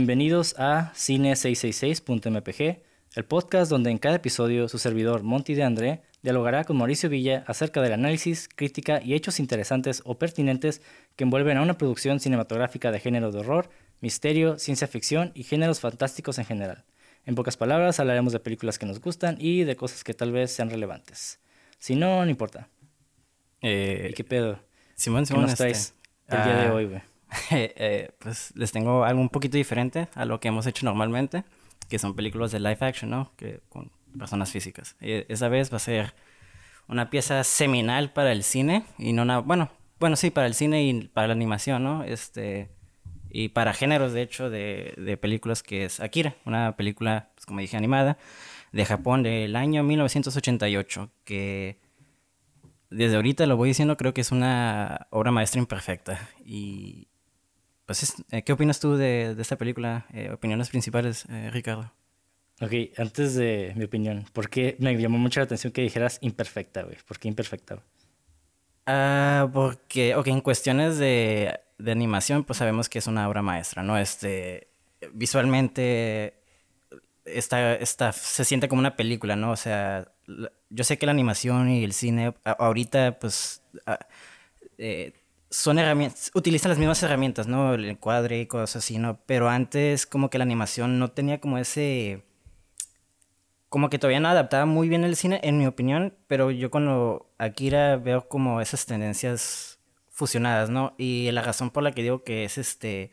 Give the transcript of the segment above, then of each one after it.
Bienvenidos a Cine666.mpg, el podcast donde en cada episodio su servidor Monty de André dialogará con Mauricio Villa acerca del análisis, crítica y hechos interesantes o pertinentes que envuelven a una producción cinematográfica de género de horror, misterio, ciencia ficción y géneros fantásticos en general. En pocas palabras, hablaremos de películas que nos gustan y de cosas que tal vez sean relevantes. Si no, no importa. Eh, ¿Y qué pedo? Simón, ¿Qué Simón, este, el día de ah, hoy, güey? eh, pues les tengo algo un poquito diferente a lo que hemos hecho normalmente, que son películas de live action, ¿no? Que con personas físicas. Eh, esa vez va a ser una pieza seminal para el cine y no una, bueno, bueno, sí, para el cine y para la animación, ¿no? Este y para géneros, de hecho, de, de películas que es Akira, una película, pues, como dije, animada de Japón del año 1988, que desde ahorita lo voy diciendo, creo que es una obra maestra imperfecta. Y pues, es- eh, ¿qué opinas tú de, de esta película? Eh, opiniones principales, eh, Ricardo. Ok, antes de mi opinión, ¿por qué me llamó mucho la atención que dijeras imperfecta, güey? ¿Por qué imperfecta? Ah, porque, ok, en cuestiones de, de animación, pues sabemos que es una obra maestra, ¿no? Este, visualmente está, está, se siente como una película, ¿no? O sea, yo sé que la animación y el cine ahorita, pues, ah, eh, son herramientas, utilizan las mismas herramientas, ¿no? El encuadre y cosas así, ¿no? Pero antes como que la animación no tenía como ese como que todavía no adaptaba muy bien el cine, en mi opinión, pero yo cuando Akira veo como esas tendencias fusionadas, ¿no? Y la razón por la que digo que es este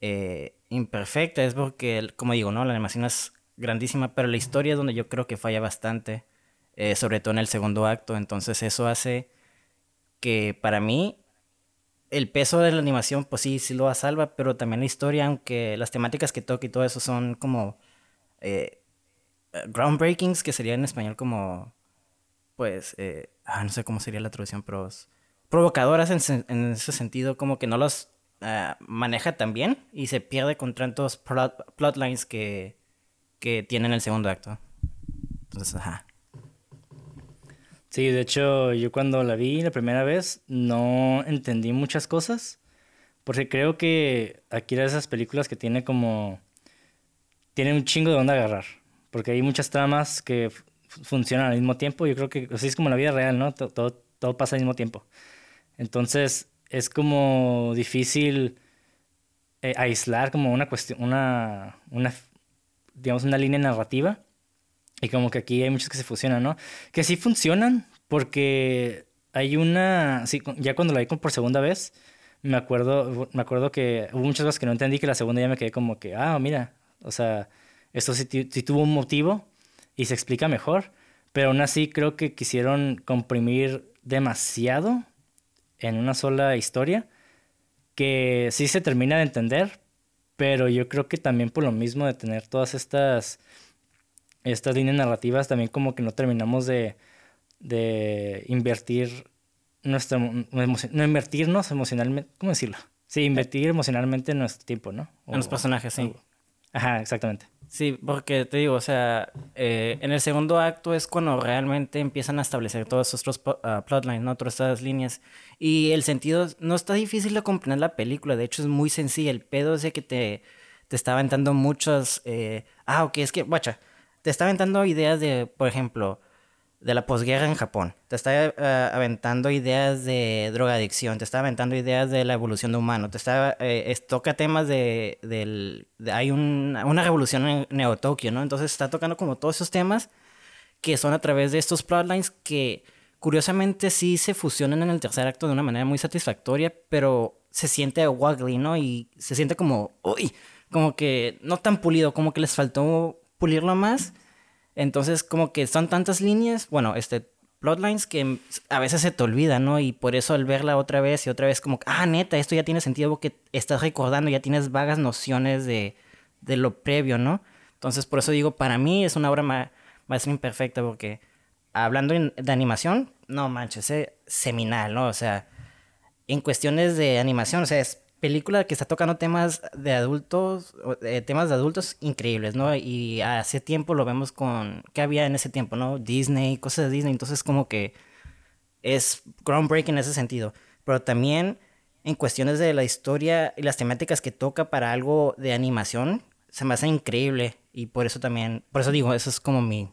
eh, imperfecta es porque, como digo, ¿no? La animación es grandísima, pero la historia es donde yo creo que falla bastante, eh, sobre todo en el segundo acto, entonces eso hace que para mí el peso de la animación, pues sí, sí lo salva, pero también la historia, aunque las temáticas que toca y todo eso son como... eh, groundbreakings, que sería en español como, pues, eh, ah, no sé cómo sería la traducción, pero provocadoras en, ese sentido, como que no los ah, maneja tan bien y se pierde con tantos plot, plotlines que, que tiene en el segundo acto. Entonces, ajá. Sí, de hecho, yo cuando la vi la primera vez no entendí muchas cosas, porque creo que Akira es de esas películas que tiene como... Tiene un chingo de dónde agarrar, porque hay muchas tramas que funcionan al mismo tiempo, yo creo que así es como la vida real, ¿no? To- Todo, todo pasa al mismo tiempo. Entonces, es como difícil eh, aislar como una cuestión, una, una, digamos, una línea narrativa. Y como que aquí hay muchos que se fusionan, ¿no? Que sí funcionan, porque hay una. Sí, ya cuando la vi por segunda vez, me acuerdo, me acuerdo que hubo muchas cosas que no entendí, que la segunda ya me quedé como que, ah, mira, o sea, esto sí, sí tuvo un motivo y se explica mejor, pero aún así creo que quisieron comprimir demasiado en una sola historia, que sí se termina de entender, pero yo creo que también por lo mismo de tener todas estas estas líneas narrativas también como que no terminamos de, de invertir nuestra no invertirnos emocionalmente, ¿cómo decirlo? Sí, invertir emocionalmente en nuestro tiempo, ¿no? En los personajes, sí. Ajá, exactamente. Sí, porque te digo, o sea, eh, en el segundo acto es cuando realmente empiezan a establecer todos estos ah, plotlines, ¿no? Todas estas líneas. Y el sentido no está difícil de comprender la película, de hecho es muy sencilla. El pedo es de que te, te está aventando muchas... eh, ah, ok, es que, guacha, te está aventando ideas de, por ejemplo, de la posguerra en Japón. Te está eh, aventando ideas de drogadicción, te está aventando ideas de la evolución de humano, te está eh, toca temas de, del de- hay un- una revolución en Neo Tokio, ¿no? Entonces está tocando como todos esos temas que son a través de estos plotlines que curiosamente sí se fusionan en el tercer acto de una manera muy satisfactoria, pero se siente waggly, ¿no? Y se siente como, uy, como que no tan pulido, como que les faltó pulirlo más. Entonces, como que son tantas líneas, bueno, este, plotlines que a veces se te olvida, ¿no? Y por eso al verla otra vez y otra vez, como, ah, neta, esto ya tiene sentido porque estás recordando, ya tienes vagas nociones de, de lo previo, ¿no? Entonces, por eso digo, para mí es una obra ma maestra imperfecta porque hablando de animación, no manches, es seminal, ¿no? O sea, en cuestiones de animación, o sea, es película que está tocando temas de adultos, eh, temas de adultos increíbles, ¿no? Y hace tiempo lo vemos con, ¿qué había en ese tiempo, no? Disney, cosas de Disney, entonces como que es groundbreaking en ese sentido, pero también en cuestiones de la historia y las temáticas que toca para algo de animación, se me hace increíble. Y por eso también, por eso digo, eso es como mi,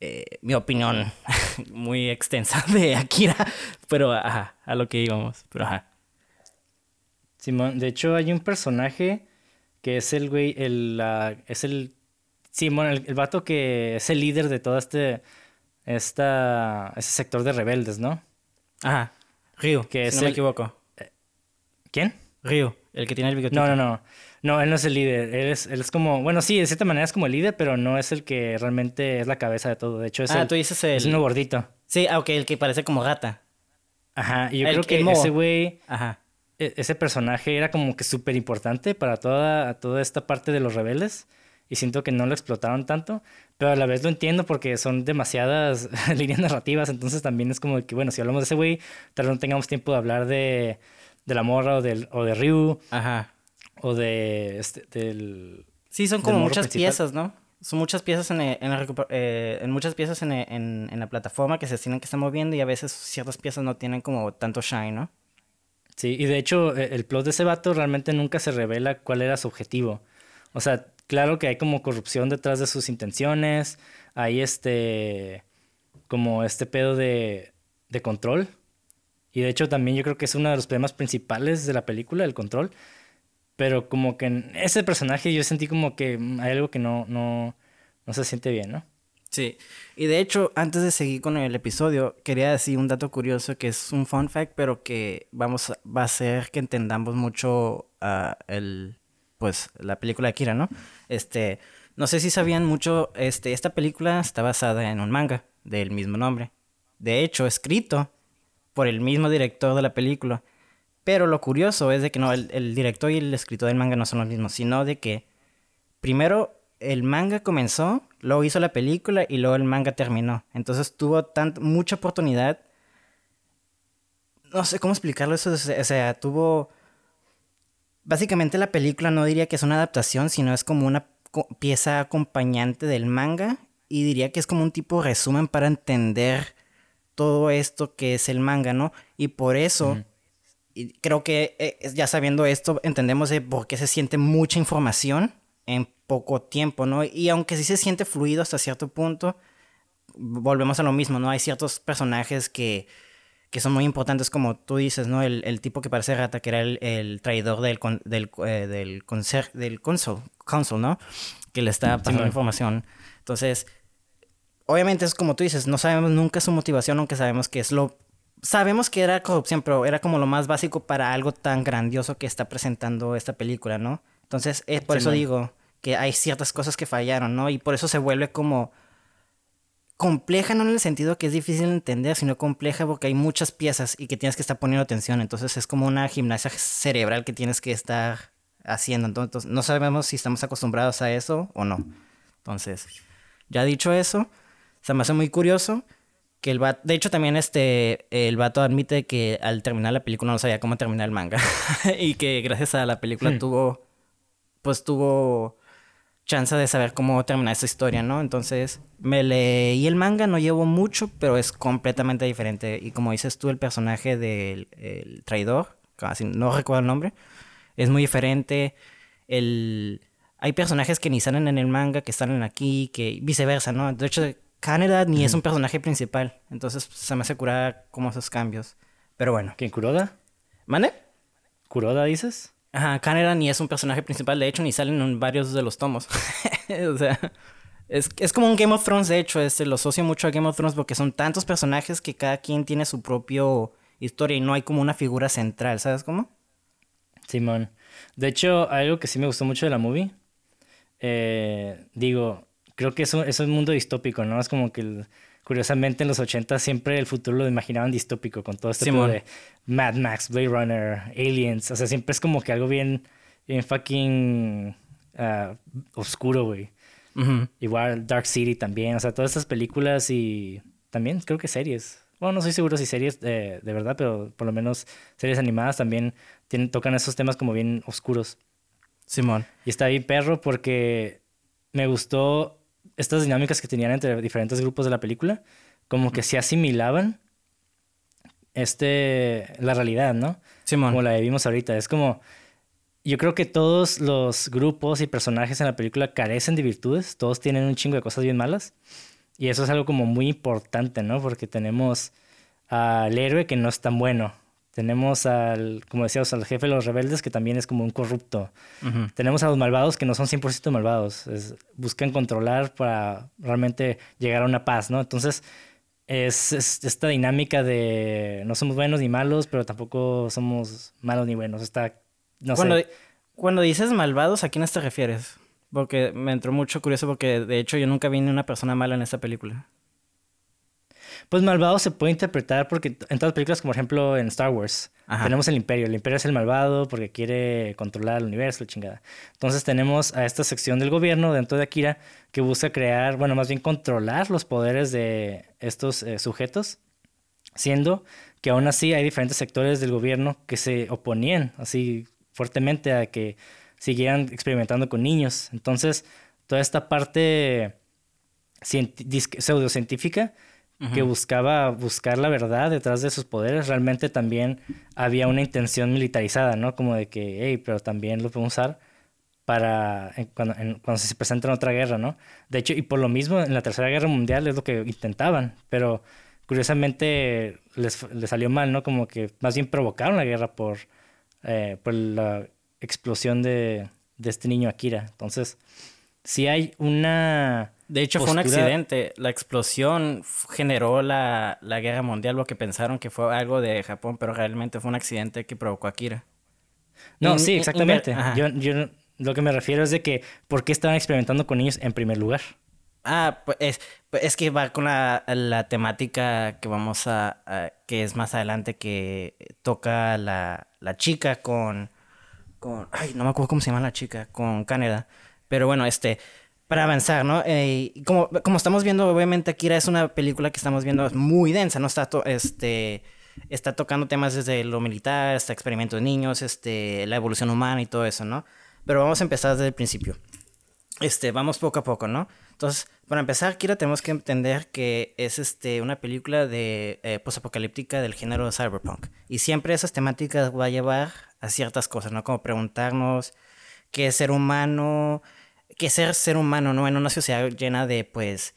eh, mi opinión muy extensa de Akira. Pero, a lo que íbamos. Pero, ajá. Simón, de hecho hay un personaje que es el güey, el, la, es el, Simón, el, el vato que es el líder de todo este, esta, ese sector de rebeldes, ¿no? Ajá, Ryu, Que si es no me equivoco. ¿Quién? Ryu, el que tiene el bigotito. No, no, no. No, él no es el líder. Él es, él es como, bueno, sí, de cierta manera es como el líder, pero no es el que realmente es la cabeza de todo. De hecho, es, ah, el, tú dices el... es uno gordito. Sí, ah, ok, el que parece como gata. Ajá, y yo El- creo que ese güey, Ajá. E- ese personaje era como que súper importante para toda, toda esta parte de los rebeldes. Y siento que no lo explotaron tanto, pero a la vez lo entiendo porque son demasiadas líneas narrativas. Entonces también es como que, bueno, si hablamos de ese güey, tal vez no tengamos tiempo de hablar de, de la morra o, del, o de Ryu Ajá. o de este, del... Sí, son como muchas principal. piezas, ¿no? Son muchas piezas en, en, la eh, en muchas piezas en, en la plataforma que se tienen que estar moviendo y a veces ciertas piezas no tienen como tanto shine, ¿no? Sí, y de hecho e- el plot de ese vato realmente nunca se revela cuál era su objetivo. O sea, claro que hay como corrupción detrás de sus intenciones, hay este, como este pedo de, control. Y de hecho también yo creo que es uno de los problemas principales de la película, el control. Pero como que en ese personaje yo sentí como que hay algo que no, no, no se siente bien, ¿no? Sí, y de hecho, antes de seguir con el episodio, quería decir un dato curioso que es un fun fact, pero que vamos a- va a hacer que entendamos mucho ah, el pues la película de Akira, ¿no? Este, no sé si sabían mucho, este, esta película está basada en un manga del mismo nombre. De hecho, escrito por el mismo director de la película. Pero lo curioso es de que no, el, el director y el escritor del manga no son los mismos, sino de que primero el manga comenzó, luego hizo la película y luego el manga terminó. Entonces tuvo tan, mucha oportunidad. No sé cómo explicarlo eso. O sea, tuvo... Básicamente la película no diría que es una adaptación, sino es como una pieza acompañante del manga. Y diría que es como un tipo de resumen para entender todo esto que es el manga, ¿no? Y por eso, y creo que eh, ya sabiendo esto, entendemos de por qué se siente mucha información en poco tiempo, ¿no? Y aunque sí se siente fluido hasta cierto punto, volvemos a lo mismo, ¿no? Hay ciertos personajes que, que son muy importantes, como tú dices, ¿no? El, el tipo que parece rata, que era el, el traidor del, con- del, eh, del, conser- del console, console, ¿no? Que le está pasando información. Entonces, obviamente es como tú dices, no sabemos nunca su motivación, aunque sabemos que es lo... Sabemos que era corrupción, pero era como lo más básico para algo tan grandioso que está presentando esta película, ¿no? Entonces, eh, por eso digo que hay ciertas cosas que fallaron, ¿no? Y por eso se vuelve como compleja, no en el sentido que es difícil de entender, sino compleja porque hay muchas piezas y que tienes que estar poniendo atención. Entonces es como una gimnasia cerebral que tienes que estar haciendo. Entonces no sabemos si estamos acostumbrados a eso o no. Entonces, ya dicho eso, se me hace muy curioso que el vato, de hecho también este, el vato admite que al terminar la película no sabía cómo terminar el manga y que gracias a la película Hmm. tuvo, pues tuvo chance de saber cómo terminar esta historia, ¿no? Entonces, me leí el manga, no llevo mucho, pero es completamente diferente. Y como dices tú, el personaje del el traidor, casi no recuerdo el nombre, es muy diferente. El... Hay personajes que ni salen en el manga, que salen aquí, que viceversa, ¿no? De hecho, Kaneda ni es un personaje principal. Entonces, se me hace curar como esos cambios. Pero bueno. ¿Quién, Kuroda? ¿Mande? ¿Kuroda dices? Ajá, Kaneda ni es un personaje principal, de hecho, ni salen en varios de los tomos. o sea, es, es como un Game of Thrones, de hecho, este, lo asocio mucho a Game of Thrones porque son tantos personajes que cada quien tiene su propio historia y no hay como una figura central, ¿sabes cómo? Simón. De hecho, algo que sí me gustó mucho de la movie, eh, digo, creo que eso es un mundo distópico, ¿no? Es como que, el- curiosamente, en los 80 siempre el futuro lo imaginaban distópico, con todo este tipo de Mad Max, Blade Runner, Aliens, o sea, siempre es como que algo bien, bien fucking ah, oscuro, güey. Igual Dark City también, o sea, todas estas películas y también creo que series. Bueno, no estoy seguro si series de, de verdad, pero por lo menos series animadas también tienen, tocan esos temas como bien oscuros. Simón. Y está bien perro porque me gustó estas dinámicas que tenían entre diferentes grupos de la película, como que se asimilaban este, la realidad, ¿no? Simón. Como la vivimos ahorita. Es como, yo creo que todos los grupos y personajes en la película carecen de virtudes, todos tienen un chingo de cosas bien malas. Y eso es algo como muy importante, ¿no? Porque tenemos al héroe que no es tan bueno. Tenemos al, como decíamos, al jefe de los rebeldes que también es como un corrupto. Tenemos a los malvados que no son 100% malvados. es- buscan controlar para realmente llegar a una paz, ¿no? Entonces, es, es esta dinámica de no somos buenos ni malos, pero tampoco somos malos ni buenos. Está, no cuando, sé. cuando dices malvados, ¿a quiénes te refieres? Porque me entró mucho curioso porque de hecho yo nunca vi ni una persona mala en esta película. Pues malvado se puede interpretar porque en todas las películas, como por ejemplo en Star Wars, Ajá. tenemos el imperio. El imperio es el malvado porque quiere controlar el universo, la chingada. Entonces tenemos a esta sección del gobierno dentro de Akira que busca crear, bueno, más bien controlar los poderes de estos eh, sujetos, siendo que aún así hay diferentes sectores del gobierno que se oponían así fuertemente a que siguieran experimentando con niños. Entonces, toda esta parte cienti- que buscaba buscar la verdad detrás de sus poderes, realmente también había una intención militarizada, ¿no? Como de que, hey, pero también lo podemos usar para en- cuando, en- cuando se presenta en otra guerra, ¿no? De hecho, y por lo mismo, en la Tercera Guerra Mundial es lo que intentaban, pero curiosamente les, les salió mal, ¿no? Como que más bien provocaron la guerra por, eh, por la explosión de, de este niño Akira. Entonces, si hay una... De hecho, fue un accidente. La explosión generó la, la guerra mundial, lo que pensaron que fue algo de Japón, pero realmente fue un accidente que provocó Akira. No, sí, exactamente. Yo, yo lo que me refiero es de que ¿por qué estaban experimentando con niños en primer lugar? Ah, pues es, pues es que va con la, la temática que vamos a, a- que es más adelante que toca la, la chica con, con, ay, no me acuerdo cómo se llama la chica, con Caneda. Pero bueno, este, para avanzar, ¿no? Eh, como, como estamos viendo, obviamente Akira es una película que estamos viendo muy densa, ¿no? Está, to- este, está tocando temas desde lo militar, hasta experimentos de niños, este, la evolución humana y todo eso, ¿no? Pero vamos a empezar desde el principio. Este, vamos poco a poco, ¿no? Entonces, para empezar, Kira, tenemos que entender que es este, una película de eh, posapocalíptica del género cyberpunk. Y siempre esas temáticas va a llevar a ciertas cosas, ¿no? Como preguntarnos qué es ser humano, qué es ser ser humano, ¿no? En una sociedad llena de, pues,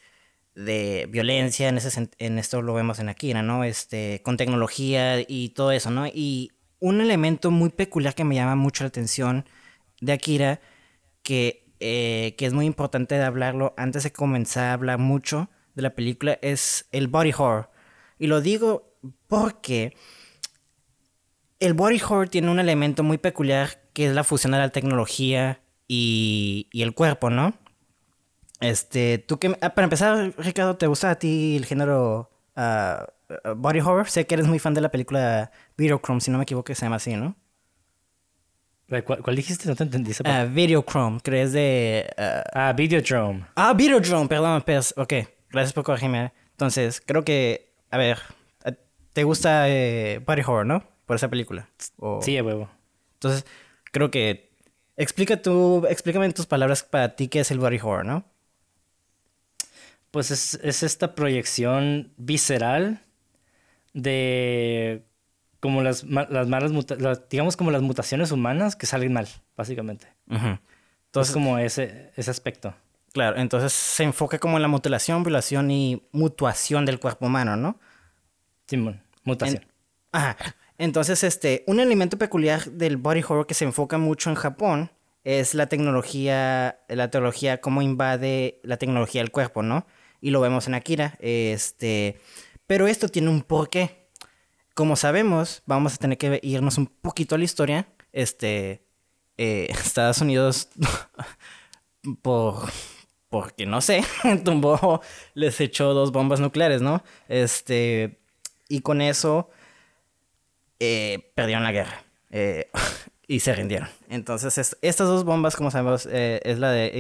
de violencia, en, en esto lo vemos en Akira, ¿no? Este, con tecnología y todo eso, ¿no? Y un elemento muy peculiar que me llama mucho la atención de Akira, que, eh, que es muy importante de hablarlo antes de comenzar a hablar mucho de la película, es el body horror. Y lo digo porque el body horror tiene un elemento muy peculiar que es la fusión de la tecnología y, y el cuerpo, ¿no? Este, tú que... ah, para empezar, Ricardo, ¿te gusta a ti el género ah, body horror? Sé que eres muy fan de la película Videochrome, si no me equivoco, se llama así, ¿no? Eh, ¿Cuál, cuál dijiste? No te entendí. Ah, Videochrome, crees de... ah, Ah, Videodrome. Ah, Videodrome, perdón, pues, ok. Gracias por corregirme. Entonces, creo que, a ver, ¿te gusta eh, Body Horror, no? Por esa película. O- Sí, a huevo. Entonces, creo que, explica tú, explícame en tus palabras para ti qué es el Body Horror, ¿no? Pues es, es esta proyección visceral de como las, las malas, las- digamos como las mutaciones humanas que salen mal, básicamente. Ujú. Entonces, Entonces, como ese, ese aspecto. claro, entonces se enfoca como en la mutilación, violación y mutuación del cuerpo humano, ¿no? Simón, mutación. En- Ajá. Entonces, este, un elemento peculiar del body horror que se enfoca mucho en Japón es la tecnología, la tecnología, cómo invade la tecnología del cuerpo, ¿no? Y lo vemos en Akira. Este, pero esto tiene un porqué. Como sabemos, vamos a tener que irnos un poquito a la historia. Este, eh, Estados Unidos, por, porque no sé, tumbó, les echó dos bombas nucleares, ¿no? Este, y con eso eh, perdieron la guerra eh, y se rindieron. Entonces, es- estas dos bombas, como sabemos, eh, es la de.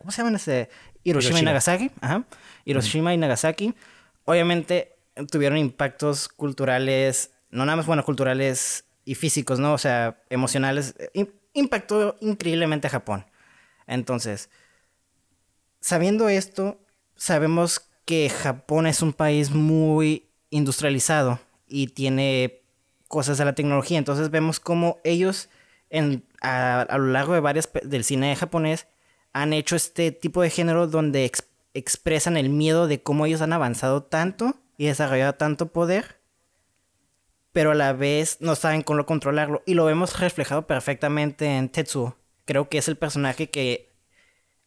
¿Cómo se llaman? Este, Hiroshima, y. Nagasaki. Ajá. Hiroshima y Nagasaki. Obviamente tuvieron impactos culturales, no nada más, bueno, culturales y físicos, ¿no? O sea, emocionales. im- impactó increíblemente a Japón. Entonces, sabiendo esto, sabemos que Japón es un país muy industrializado y tiene cosas de la tecnología. Entonces vemos cómo ellos en, a, lo largo de varias del cine japonés han hecho este tipo de género donde expresan el miedo de cómo ellos han avanzado tanto y desarrollado tanto poder, pero a la vez no saben cómo controlarlo. Y lo vemos reflejado perfectamente en Tetsuo. Creo que es el personaje que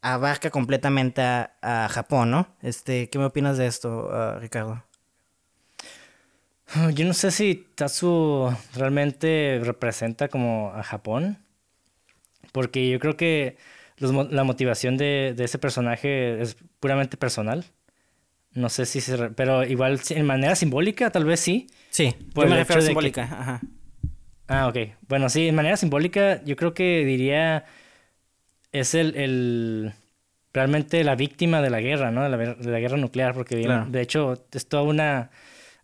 abarca completamente a, Japón, ¿no? Este, ¿Qué me opinas de esto, uh, Ricardo? Yo no sé si Tatsuo realmente representa como a Japón, porque yo creo que la motivación de, ese personaje es puramente personal. No sé si se... Pero igual en manera simbólica, tal vez sí. Sí, por me refiero a simbólica. Ajá. Ah, ok. Bueno, sí, en manera simbólica yo creo que diría... Es el... realmente la víctima de la guerra, ¿no? De la, guerra nuclear, porque de hecho es toda una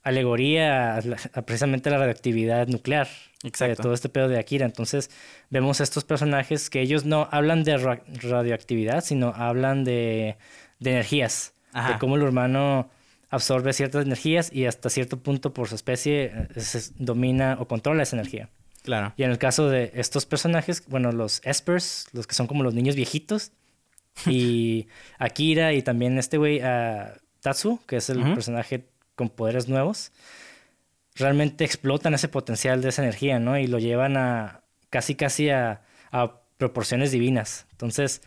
alegoría a, precisamente la radioactividad nuclear. Exacto. todo este pedo de Akira. Entonces vemos estos personajes que ellos no hablan de radioactividad, sino hablan de, de energías. De cómo el humano absorbe ciertas energías y hasta cierto punto por su especie eh, domina o controla esa energía. Claro. Y en el caso de estos personajes, bueno, los Espers, los que son como los niños viejitos, y Akira y también este güey, uh, Tatsu, que es el personaje con poderes nuevos, realmente explotan ese potencial de esa energía, ¿no? Y lo llevan a casi, casi a, proporciones divinas. Entonces,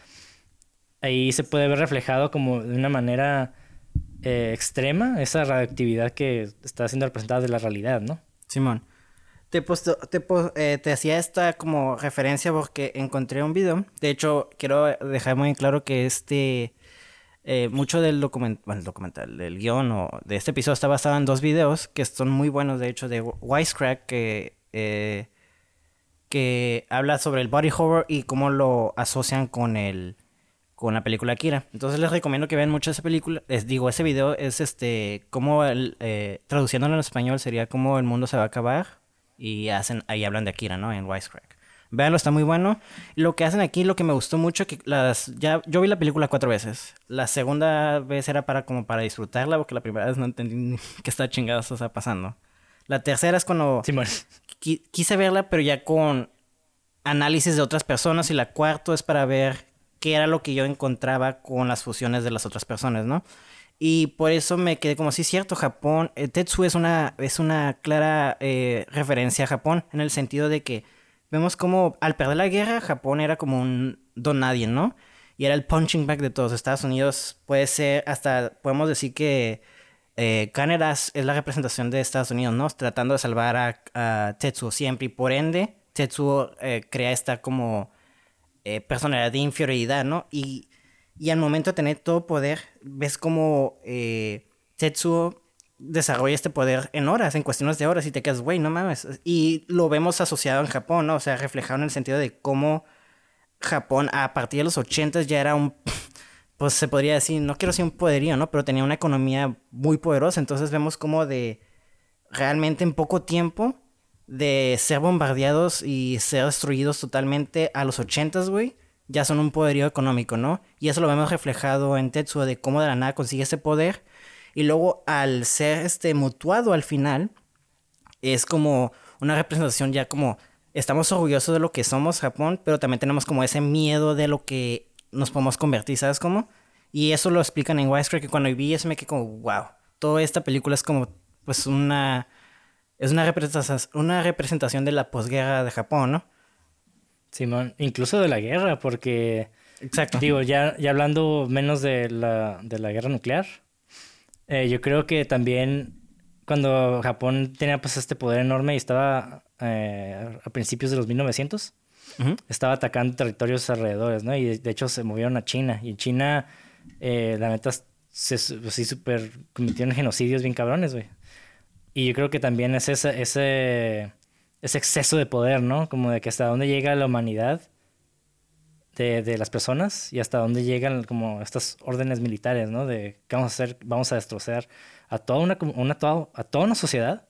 ahí se puede ver reflejado como de una manera eh, extrema esa radioactividad que está siendo representada de la realidad, ¿no? Simón. Te, puesto, te, eh, te, hacía esta como referencia porque encontré un video. De hecho, quiero dejar muy claro que este eh, mucho del documental, el documental, del guion o de este episodio está basado en dos videos que son muy buenos, de hecho, de Wisecrack, que, eh, que habla sobre el body horror y cómo lo asocian con el con la película Akira. Entonces les recomiendo que vean mucho esa película. Les digo, ese video es este, como el, eh, traduciéndolo en español sería como el mundo se va a acabar y hacen, ahí hablan de Akira, ¿no? En Wisecrack. Véanlo, está muy bueno. Lo que hacen aquí, lo que me gustó mucho, que las ya yo vi la película cuatro veces. La segunda vez era para como para disfrutarla, porque la primera vez no entendí qué está chingados está pasando. La tercera es cuando quise verla, pero ya con análisis de otras personas. Y la cuarta es para ver qué era lo que yo encontraba con las fusiones de las otras personas, ¿no? Y por eso me quedé como, sí, cierto, Japón, eh, Tetsu es una, es una clara eh, referencia a Japón, en el sentido de que vemos como al perder la guerra, Japón era como un don nadie, ¿no? Y era el punching bag de todos. Estados Unidos puede ser, hasta podemos decir que eh, es la representación de Estados Unidos, ¿no? Tratando de salvar a, Tetsuo siempre. Y por ende, Tetsuo eh, crea esta como eh, personalidad de inferioridad, ¿no? Y, y al momento de tener todo poder, ves como eh, Tetsuo desarrolla este poder en horas, en cuestiones de horas, y te quedas, güey, no mames. Y lo vemos asociado en Japón, ¿no? O sea, reflejado en el sentido de cómo Japón a partir de los 80 ya era un, pues se podría decir, no quiero decir un poderío, ¿no? Pero tenía una economía muy poderosa, entonces vemos como de realmente en poco tiempo de ser bombardeados y ser destruidos totalmente a los 80, güey, ya son un poderío económico, ¿no? Y eso lo vemos reflejado en Tetsuo de cómo de la nada consigue ese poder y luego al ser este mutuado al final, es como una representación ya como estamos orgullosos de lo que somos Japón, pero también tenemos como ese miedo de lo que nos podemos convertir, ¿sabes cómo? Y eso lo explican en Wisecrack que cuando vi eso me quedé como, wow, toda esta película es como pues una... Es una representación, una representación de la posguerra de Japón, ¿no? Simón, incluso de la guerra, porque... Exacto. Digo, ya, ya hablando menos de la, de la guerra nuclear, eh, yo creo que también cuando Japón tenía pues este poder enorme y estaba eh, a principios de los 1900, estaba atacando territorios alrededores, ¿no? Y de, hecho se movieron a China. Y en China, eh, la neta, se, sí, super cometieron genocidios bien cabrones, güey. Y yo creo que también es ese, ese, ese exceso de poder, ¿no? Como de que hasta dónde llega la humanidad de, de, las personas y hasta dónde llegan como estas órdenes militares, ¿no? De qué vamos a hacer, vamos a destrozar a toda una, una a toda una sociedad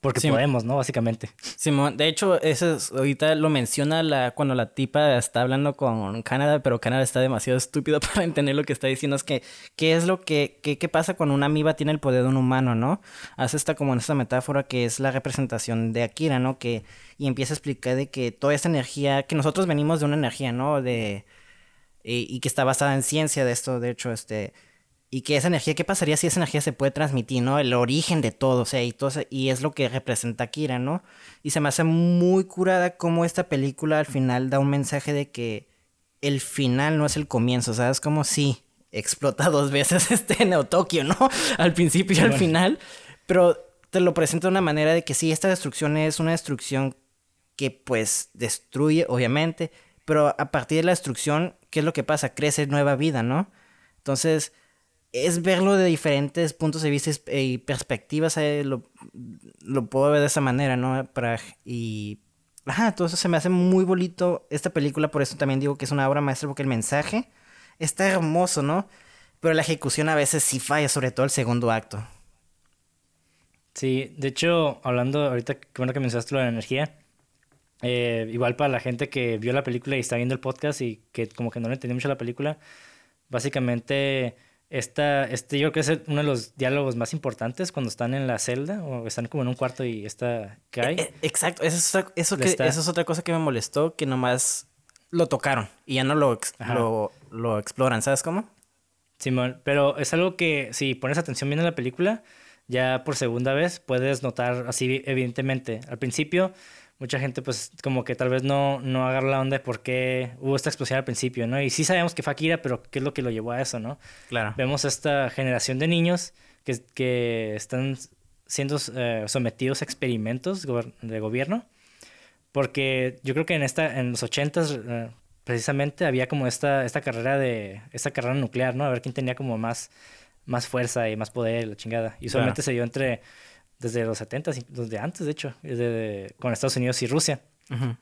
Porque podemos, ¿no? Básicamente. Simón, de hecho, eso es, ahorita lo menciona la, cuando la tipa está hablando con Canadá, pero Canadá está demasiado estúpido para entender lo que está diciendo. Es que, ¿qué es lo que, qué, qué pasa cuando una amiba tiene el poder de un humano, no? Hace esta como en esta metáfora que es la representación de Akira, ¿no? Que, y empieza a explicar de que toda esa energía, que nosotros venimos de una energía, ¿no? De, y, y que está basada en ciencia de esto, de hecho, este y que esa energía, ¿qué pasaría si esa energía se puede transmitir, ¿no? El origen de todo, o sea, y, todo, y es lo que representa Kira, ¿no? Y se me hace muy curada como esta película al final da un mensaje de que el final no es el comienzo, ¿sabes? Como si explota dos veces este Neo Tokio, ¿no? Al principio y al final, pero te lo presenta de una manera de que sí, esta destrucción es una destrucción que pues destruye, obviamente, pero a partir de la destrucción, ¿qué es lo que pasa? Crece nueva vida, ¿no? Entonces, es verlo de diferentes puntos de vista y perspectivas, eh, lo, puedo ver de esa manera, ¿no? Para, y, ajá, todo eso se me hace muy bonito esta película, por eso también digo que es una obra maestra, porque el mensaje está hermoso, ¿no? Pero la ejecución a veces sí falla, sobre todo el segundo acto. Sí, de hecho, hablando ahorita, bueno que mencionaste lo de la energía, eh, igual para la gente que vio la película y está viendo el podcast y que como que no le entendió mucho la película, básicamente esta, este yo creo que es uno de los diálogos más importantes cuando están en la celda o están como en un cuarto y esta cae. Eh, eh, exacto, eso es, otra, eso, que, eso es otra cosa que me molestó, que nomás lo tocaron y ya no lo, lo, lo, exploran, ¿sabes cómo? Simón, pero es algo que si pones atención bien en la película, ya por segunda vez puedes notar así evidentemente. Al principio mucha gente pues como que tal vez no, no agarra la onda de por qué hubo esta explosión al principio, ¿no? Y sí sabemos que fue Akira, pero ¿qué es lo que lo llevó a eso, no? Claro. Vemos esta generación de niños que, que están siendo eh, sometidos a experimentos de gobierno, porque yo creo que en, esta, en los ochentas eh, precisamente había como esta, esta carrera de, esta carrera nuclear, ¿no? A ver quién tenía como más, más fuerza y más poder, la chingada. Y solamente se dio entre desde los 70, desde antes, de hecho, desde, con Estados Unidos y Rusia.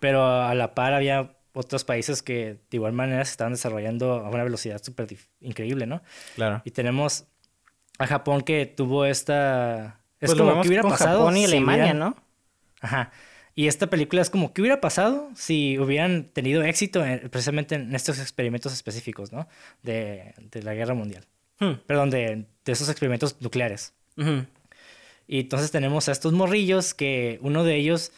Pero a la par había otros países que de igual manera se estaban desarrollando a una velocidad súper increíble, ¿no? Claro. Y tenemos a Japón que tuvo esta... Es pues como que hubiera pasado... Japón y Alemania, ¿no? Ajá. Y esta película es como, ¿qué hubiera pasado si hubieran tenido éxito precisamente en estos experimentos específicos, ¿no? De, de la guerra mundial. Hmm. Perdón, de, de, esos experimentos nucleares. Y entonces tenemos a estos morrillos que uno de ellos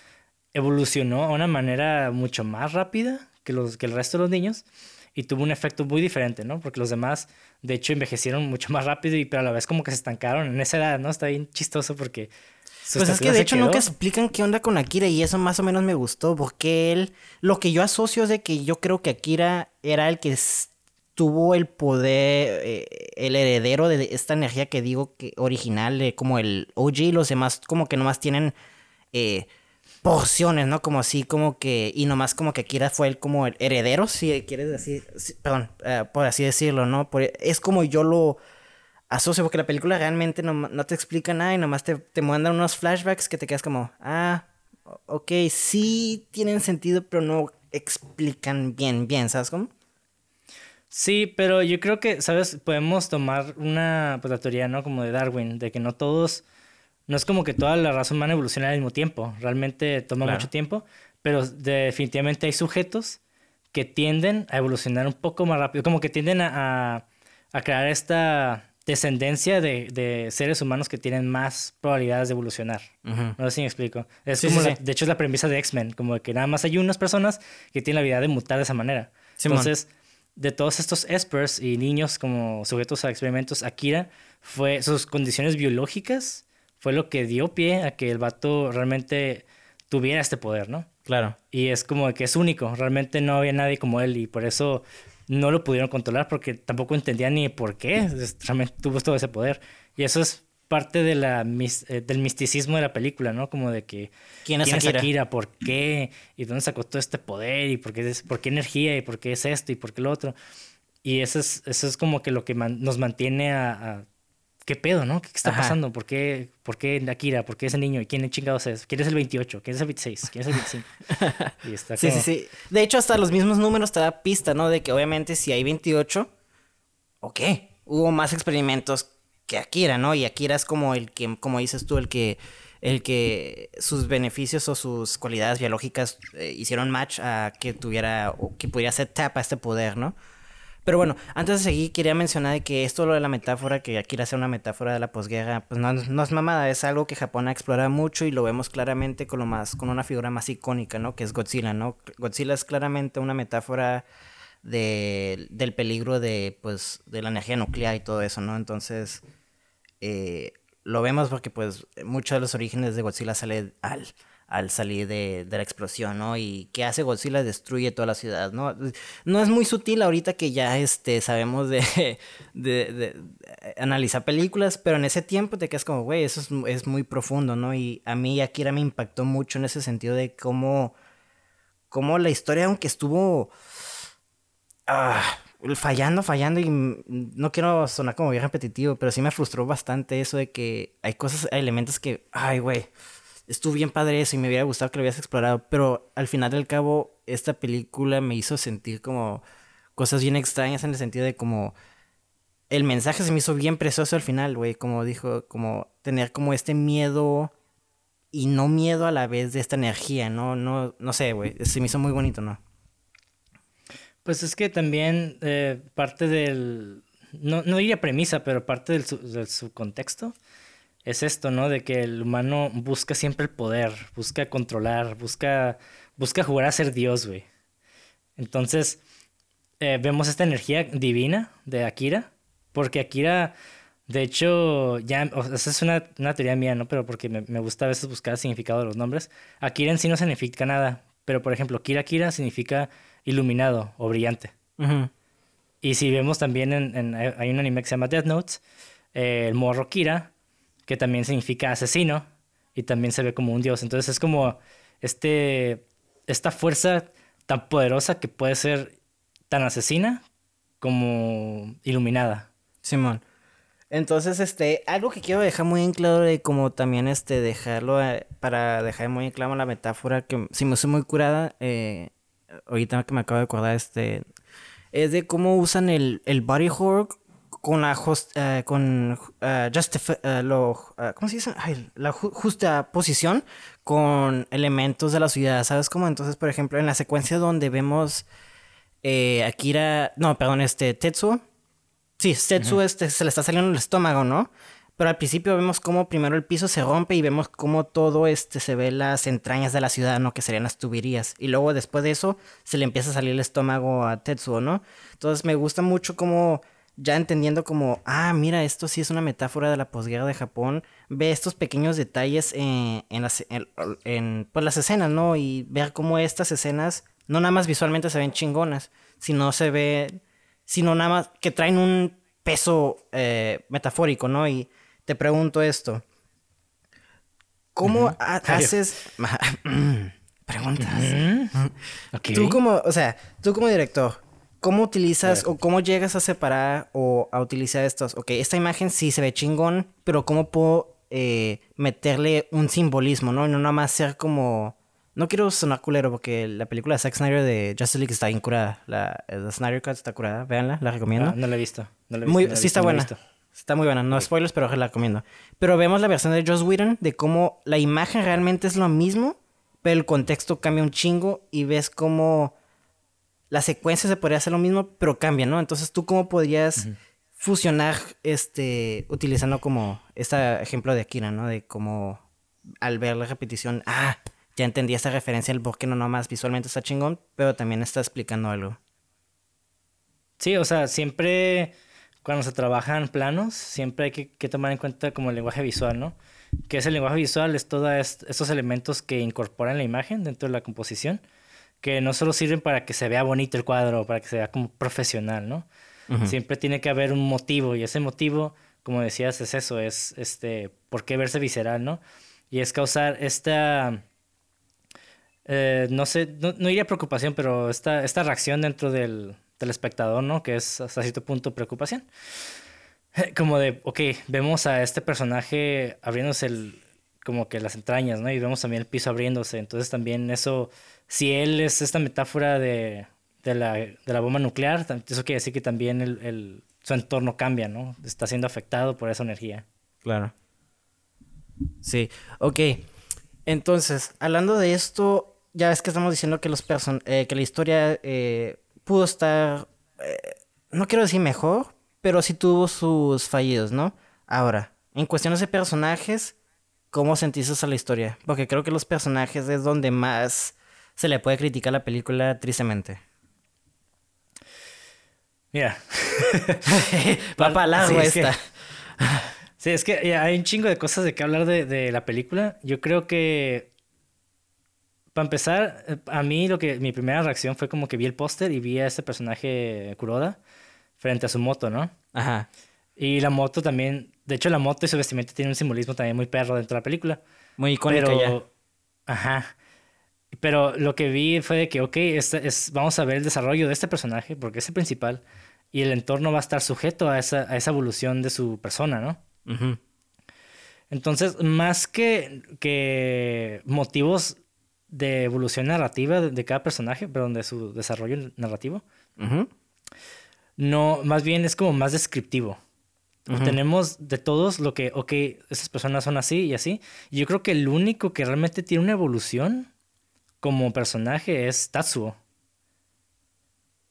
evolucionó a una manera mucho más rápida que, los, que el resto de los niños y tuvo un efecto muy diferente, ¿no? Porque los demás, de hecho, envejecieron mucho más rápido y pero a la vez como que se estancaron en esa edad, ¿no? Está bien chistoso porque... Pues es que de hecho nunca explican qué onda con Akira y eso más o menos me gustó porque él, lo que yo asocio es de que yo creo que Akira era el que tuvo el poder, eh, el heredero de esta energía que digo que original, como el OG, y los demás como que nomás tienen eh, porciones, ¿no? Como así, como que, y nomás como que Akira fue el como el heredero, si quieres decir, perdón, eh, por así decirlo, ¿no? es como yo lo asocio, porque la película realmente no, no te explica nada y nomás te, te mandan unos flashbacks que te quedas como, ah, ok, sí tienen sentido, pero no explican bien, bien, ¿sabes cómo? Sí, pero yo creo que, ¿sabes? Podemos tomar una pues, la teoría, ¿no? Como de Darwin, de que no todos, no es como que toda la raza humana evoluciona al mismo tiempo, realmente toma mucho tiempo, pero definitivamente hay sujetos que tienden a evolucionar un poco más rápido, como que tienden a, a, crear esta descendencia de, de, seres humanos que tienen más probabilidades de evolucionar. No sé si me explico. Es como de hecho es la premisa de X-Men, como que nada más hay unas personas que tienen la habilidad de mutar de esa manera. Entonces de todos estos espers y niños como sujetos a experimentos, Akira fue sus condiciones biológicas fue lo que dio pie a que el vato realmente tuviera este poder, ¿no? Claro. Y es como que es único, realmente no había nadie como él y por eso no lo pudieron controlar porque tampoco entendían ni por qué realmente tuvo todo ese poder. Y eso es parte de la, eh, del misticismo de la película, ¿no? Como de que... ¿Quién es, Akira? ¿Por qué? ¿Y dónde sacó todo este poder? ¿Y por qué, por qué energía? ¿Y por qué es esto? ¿Y por qué lo otro? Y eso es, eso es como que lo que nos mantiene a, ¿Qué pedo, no? ¿Qué está pasando? ¿Por qué, ¿Por qué Akira? ¿Por qué ese niño? ¿Y quién chingados es? ¿Quién es el 28? ¿Quién es el 26? ¿Quién es el 25? y está Sí, sí, sí. De hecho, hasta los mismos números te da pista, ¿no? De que obviamente si hay 28, ok, hubo más experimentos que Akira, ¿no? Y Akira es como el que, como dices tú, el que el que sus beneficios o sus cualidades biológicas eh, hicieron match a que tuviera o que pudiera ser tap a este poder, ¿no? Pero bueno, antes de seguir, quería mencionar que esto lo de la metáfora, que aquí hacer una metáfora de la posguerra, pues no, no, es mamada, es algo que Japón ha explorado mucho y lo vemos claramente con lo más, con una figura más icónica, ¿no? Que es Godzilla, ¿no? Godzilla es claramente una metáfora de, del peligro de, pues, de la energía nuclear y todo eso, ¿no? Entonces, eh, lo vemos porque, pues, muchos de los orígenes de Godzilla sale al al salir de, la explosión, ¿no? Y qué hace Godzilla destruye toda la ciudad, ¿no? No es muy sutil ahorita que ya este, sabemos de, de, analizar películas, pero en ese tiempo te quedas como, güey, eso es, muy profundo, ¿no? Y a mí Akira me impactó mucho en ese sentido de cómo, cómo la historia, aunque estuvo... Ah, fallando, fallando y no quiero sonar como bien repetitivo, pero sí me frustró bastante eso de que hay cosas, hay elementos que, ay, güey, estuvo bien padre eso y me hubiera gustado que lo hubieras explorado, pero al final del cabo esta película me hizo sentir como cosas bien extrañas en el sentido de como el mensaje se me hizo bien precioso al final, güey, como dijo, como tener como este miedo y no miedo a la vez de esta energía, no no no sé, güey, se me hizo muy bonito, ¿no? Pues es que también eh, parte del no, no diría premisa, pero parte del, del su contexto es esto, ¿no? De que el humano busca siempre el poder, busca controlar, busca, busca jugar a ser Dios, güey. Entonces, eh, vemos esta energía divina de Akira, porque Akira, de hecho, ya, esa es una, una, teoría mía, ¿no? Pero porque me, me, gusta a veces buscar el significado de los nombres. Akira en sí no significa nada, pero por ejemplo, Kira Kira significa iluminado o brillante. Y si vemos también en, hay un anime que se llama Death Notes, eh, el morro Kira que también significa asesino y también se ve como un dios. Entonces es como este, esta fuerza tan poderosa que puede ser tan asesina como iluminada. Simón. Entonces, este, algo que quiero dejar muy en claro de como también este, dejarlo eh, para dejar muy en claro la metáfora que si me soy muy curada, eh, ahorita que me acabo de acordar, este, es de cómo usan el, el body horror con la eh, con uh, lo, ¿cómo se dice? la justa posición con elementos de la ciudad, ¿sabes cómo? Entonces, por ejemplo, en la secuencia donde vemos Akira, no, perdón, este Tetsuo. Sí, Tetsuo este, se le está saliendo el estómago, ¿no? Pero al principio vemos cómo primero el piso se rompe y vemos cómo todo este se ve las entrañas de la ciudad, ¿no? Que serían las tuberías. Y luego después de eso se le empieza a salir el estómago a Tetsuo, ¿no? Entonces me gusta mucho cómo ya entendiendo como, ah, mira, esto sí es una metáfora de la posguerra de Japón, ve estos pequeños detalles en, las, en, pues, las escenas, ¿no? Y ver cómo estas escenas no nada más visualmente se ven chingonas, sino se ve, sino nada más que traen un peso eh, metafórico, ¿no? Y te pregunto esto, ¿cómo haces... Preguntas. Tú como, o sea, tú como director, ¿Cómo utilizas o cómo llegas a separar o a utilizar estos? Ok, esta imagen sí se ve chingón, pero ¿cómo puedo eh, meterle un simbolismo, no? Y no nada más ser como... No quiero sonar culero porque la película de Zack Snyder de Justice League está bien curada. La, Snyder Cut está curada. Véanla, la recomiendo. Ah, no, la he visto. No la he visto muy, sí está buena. Está muy buena. No spoilers, pero la recomiendo. Pero vemos la versión de Joss Whedon de cómo la imagen realmente es lo mismo, pero el contexto cambia un chingo y ves cómo la secuencia se podría hacer lo mismo, pero cambia, ¿no? Entonces, ¿tú cómo podrías fusionar, este, utilizando como este ejemplo de Akira, ¿no? De cómo al ver la repetición, ah, ya entendí esta referencia, el porque no nomás visualmente está chingón, pero también está explicando algo. Sí, o sea, siempre cuando se trabajan planos, siempre hay que, tomar en cuenta como el lenguaje visual, ¿no? Que es el lenguaje visual, es todos estos elementos que incorporan la imagen dentro de la composición que no solo sirven para que se vea bonito el cuadro, para que se vea como profesional, ¿no? Siempre tiene que haber un motivo y ese motivo, como decías, es eso, es este, ¿por qué verse visceral, no? Y es causar esta, eh, no sé, no, no, diría preocupación, pero esta, esta reacción dentro del, del espectador, ¿no? Que es hasta cierto punto preocupación. Como de, ok, vemos a este personaje abriéndose el, como que las entrañas, ¿no? Y vemos también el piso abriéndose. Entonces también eso si él es esta metáfora de, de, la, de la, bomba nuclear, eso quiere decir que también el, el, su entorno cambia, ¿no? Está siendo afectado por esa energía. Claro. Sí, ok. Entonces, hablando de esto, ya ves que estamos diciendo que, los person eh, que la historia eh, pudo estar, eh, no quiero decir mejor, pero sí tuvo sus fallidos, ¿no? Ahora, en cuestiones de personajes, ¿cómo sentiste a la historia? Porque creo que los personajes es donde más se le puede criticar la película tristemente. Mira. Va para largo esta. sí, es que hay un chingo de cosas de que hablar de, de la película. Yo creo que. Para empezar, eh, a mí lo que. Mi primera reacción fue como que vi el póster y vi a este personaje Kuroda frente a su moto, ¿no? Ajá. Y la moto también. De hecho, la moto y su vestimenta tienen un simbolismo también muy perro dentro de la película. Muy icónica Pero, Ajá. Pero lo que vi fue de que, ok, este es, vamos a ver el desarrollo de este personaje, porque es el principal, y el entorno va a estar sujeto a esa, a esa evolución de su persona, ¿no? Ujú. Entonces, más que, que motivos de evolución narrativa de, de cada personaje, perdón, de su desarrollo narrativo, Ujú. no, más bien es como más descriptivo. Tenemos de todos lo que, ok, esas personas son así y así. Yo creo que el único que realmente tiene una evolución como personaje es Tatsuo.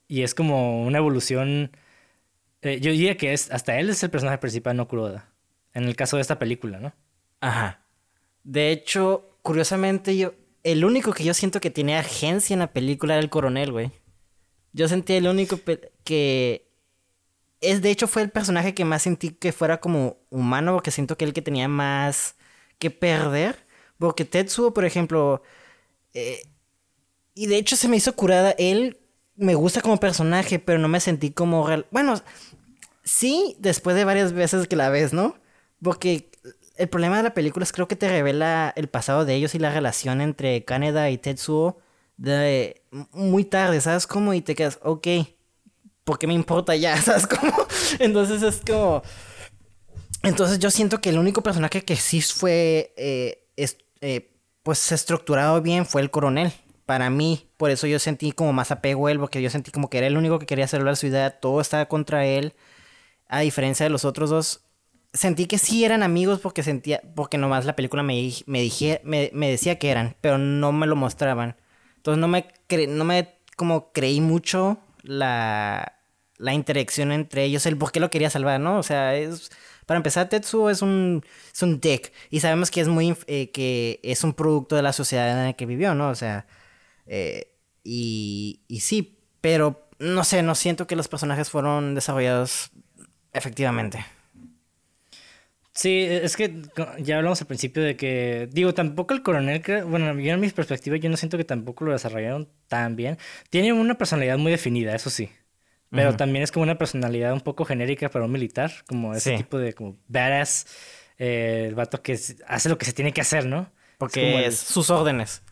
Y es como una evolución. eh, yo diría que es, hasta él es el personaje principal, no Kuroda. En el caso de esta película, ¿no? Ajá. De hecho, curiosamente, yo. El único que yo siento que tiene agencia en la película era el coronel, güey. Yo sentí el único que. Es, de hecho, fue el personaje que más sentí que fuera como humano, porque siento que el que tenía más que perder. Porque Tetsuo, por ejemplo. eh, y de hecho se me hizo curada. Él me gusta como personaje, pero no me sentí como real. Bueno, sí, después de varias veces que la ves, ¿no? Porque el problema de la película es creo que te revela el pasado de ellos y la relación entre Kaneda y Tetsuo de muy tarde, ¿sabes cómo? Y te quedas, ok, ¿por qué me importa ya? ¿Sabes cómo? Entonces es como... Entonces yo siento que el único personaje que sí fue, eh, es- eh, pues estructurado bien fue el coronel. Para mí, por eso yo sentí como más apego a él, porque yo sentí como que era el único que quería salvar la ciudad, todo estaba contra él, a diferencia de los otros dos. Sentí que sí eran amigos porque sentía, porque nomás la película me, me, dije, me, me decía que eran, pero no me lo mostraban. Entonces no me, cre- no me como creí mucho la, la interacción entre ellos, el por qué lo quería salvar, ¿no? O sea, es... Para empezar, Tetsuo es un, es un dick. Y sabemos que es muy... eh, que es un producto de la sociedad en la que vivió, ¿no? O sea... eh, y, y sí, pero no sé, no siento que los personajes fueron desarrollados efectivamente. Sí, es que ya hablamos al principio de que, digo, tampoco el coronel, bueno, yo en mi perspectiva, yo no siento que tampoco lo desarrollaron tan bien. Tiene una personalidad muy definida, eso sí. Pero también es como una personalidad un poco genérica para un militar, como ese Sí. tipo de como badass, eh, el vato que hace lo que se tiene que hacer, ¿no? Porque como el- es sus órdenes.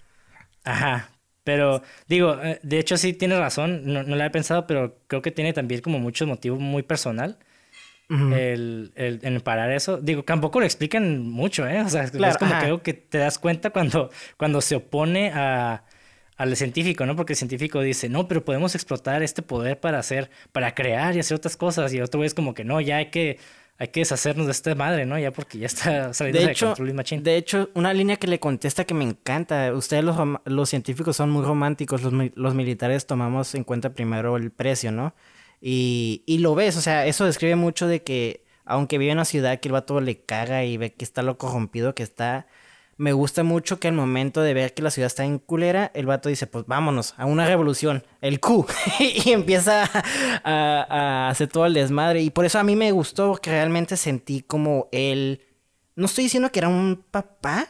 Ajá. Pero digo, eh, de hecho sí tiene razón, no, no lo había pensado, pero creo que tiene también como mucho motivo muy personal Ujú. el, el- parar eso. Digo, tampoco lo explican mucho, ¿eh? O sea, es como ajá. que algo que te das cuenta cuando, cuando se opone a, al científico, ¿no? Porque el científico dice, no, pero podemos explotar este poder para hacer, para crear y hacer otras cosas. Y el otro güey es como que no, ya hay que, hay que deshacernos de esta madre, ¿no? Ya porque ya está saliendo De de hecho, control de hecho, una línea que le contesta que me encanta. Ustedes los, los científicos son muy románticos, los, los militares tomamos en cuenta primero el precio, ¿no? Y, y lo ves, o sea, eso describe mucho de que aunque vive en una ciudad que el vato le caga y ve que está lo corrompido que está, me gusta mucho que al momento de ver que la ciudad está en culera, el vato dice, pues vámonos a una revolución, el Q, y empieza a, a hacer todo el desmadre. Y por eso a mí me gustó, porque realmente sentí como él, no estoy diciendo que era un papá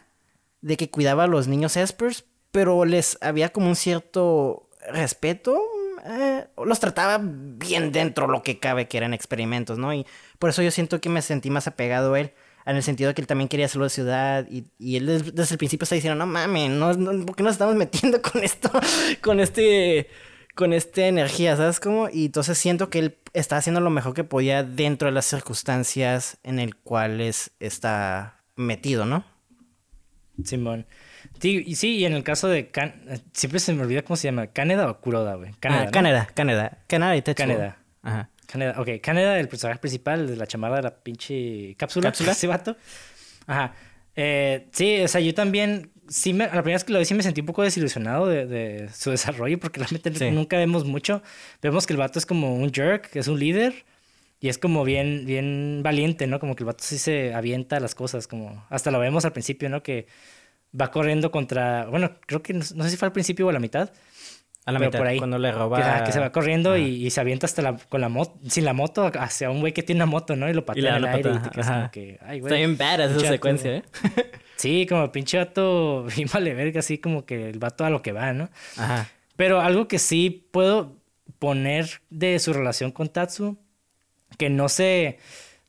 de que cuidaba a los niños Espers, pero les había como un cierto respeto. Eh, los trataba bien dentro lo que cabe, que eran experimentos, ¿no? Y por eso yo siento que me sentí más apegado a él, en el sentido de que él también quería hacerlo de ciudad, y, y él des- desde, el principio está diciendo, no mames, no, no, ¿por qué nos estamos metiendo con esto, con este, con esta energía, ¿sabes cómo? Y entonces siento que él está haciendo lo mejor que podía dentro de las circunstancias en el cuales está metido, ¿no? Simón. Sí, y sí, y en el caso de Can... Siempre se me olvida cómo se llama. ¿Caneda o Kuroda, güey? Caneda, ah, ¿no? Canadá, Canadá. Canadá y Tetsuo. Canadá. Ajá. Caneda, ok. Caneda, el personaje principal, de la chamarra de la pinche cápsula. ¿Cápsula? Ese vato. Ajá. Eh, sí, o sea, yo también, sí me, la primera vez que lo vi sí me sentí un poco desilusionado de, de su desarrollo porque realmente nunca vemos mucho. Vemos que el vato es como un jerk, que es un líder y es como bien, bien valiente, ¿no? Como que el vato sí se avienta las cosas, como hasta lo vemos al principio, ¿no? Que va corriendo contra, bueno, creo que no, no sé si fue al principio o a la mitad, a la mitad, por ahí, cuando le roba... Que, se va corriendo y, se avienta hasta la, con la moto, sin la moto, hacia un güey que tiene una moto, ¿no? Y lo patea en el aire y te como que, ay, güey. Está bien badass esa secuencia, ¿eh? sí, como pinche vato, bien vale verga, así como que el vato a lo que va, ¿no? Ajá. Pero algo que sí puedo poner de su relación con Tatsu, que no sé,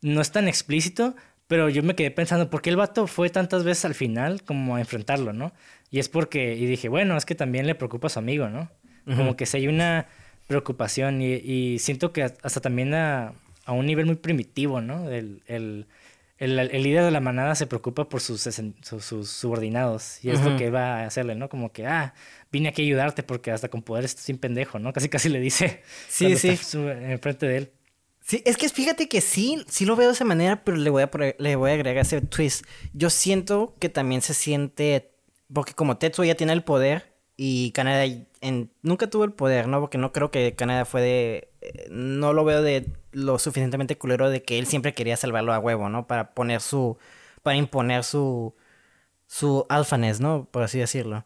no es tan explícito, pero yo me quedé pensando, ¿por qué el vato fue tantas veces al final como a enfrentarlo, no? Y es porque, y dije, bueno, es que también le preocupa a su amigo, ¿no? Como que si hay una preocupación y, siento que hasta también a, un nivel muy primitivo, ¿no? El, el, el, líder de la manada se preocupa por sus, sus, subordinados y es lo que va a hacerle, ¿no? Como que, ah, vine aquí a ayudarte porque hasta con poder estoy sin pendejo, ¿no? Casi casi le dice sí, sí. enfrente de él. Sí, es que fíjate que sí, sí lo veo de esa manera, pero le voy a, le voy a agregar ese twist. Yo siento que también se siente, porque como Tetsuo ya tiene el poder y Canadá en, nunca tuvo el poder, ¿no? Porque no creo que Canadá fue de... Eh, no lo veo de lo suficientemente culero de que él siempre quería salvarlo a huevo, ¿no? Para poner su... Para imponer su... Su alfanes, ¿no? Por así decirlo.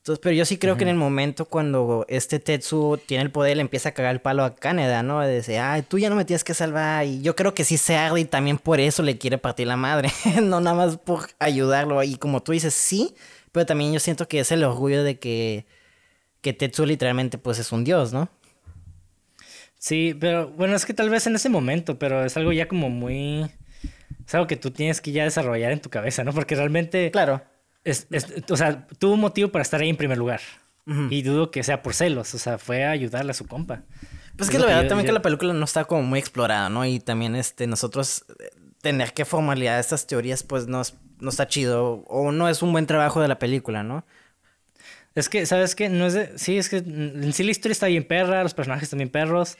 Entonces, pero yo sí creo que en el momento cuando este Tetsu tiene el poder, le empieza a cagar el palo a Canadá, ¿no? De decir, ay, tú ya no me tienes que salvar. Y yo creo que sí se arde y también por eso le quiere partir la madre. no nada más por ayudarlo. Y como tú dices, sí, pero también yo siento que es el orgullo de que que Tetsuo literalmente pues es un dios, ¿no? Sí, pero bueno, es que tal vez en ese momento, pero es algo ya como muy... Es algo que tú tienes que ya desarrollar en tu cabeza, ¿no? Porque realmente... Claro. Es, o sea, tuvo un motivo para estar ahí en primer lugar. Y dudo que sea por celos, o sea, fue a ayudarle a su compa. Pues es que la verdad también que la película no está como muy explorada, ¿no? Y también este, nosotros eh, tener que formalizar estas teorías pues no, no está chido o no es un buen trabajo de la película, ¿no? Es que, ¿sabes qué? No es de... Sí, es que en sí la historia está bien perra, los personajes también perros.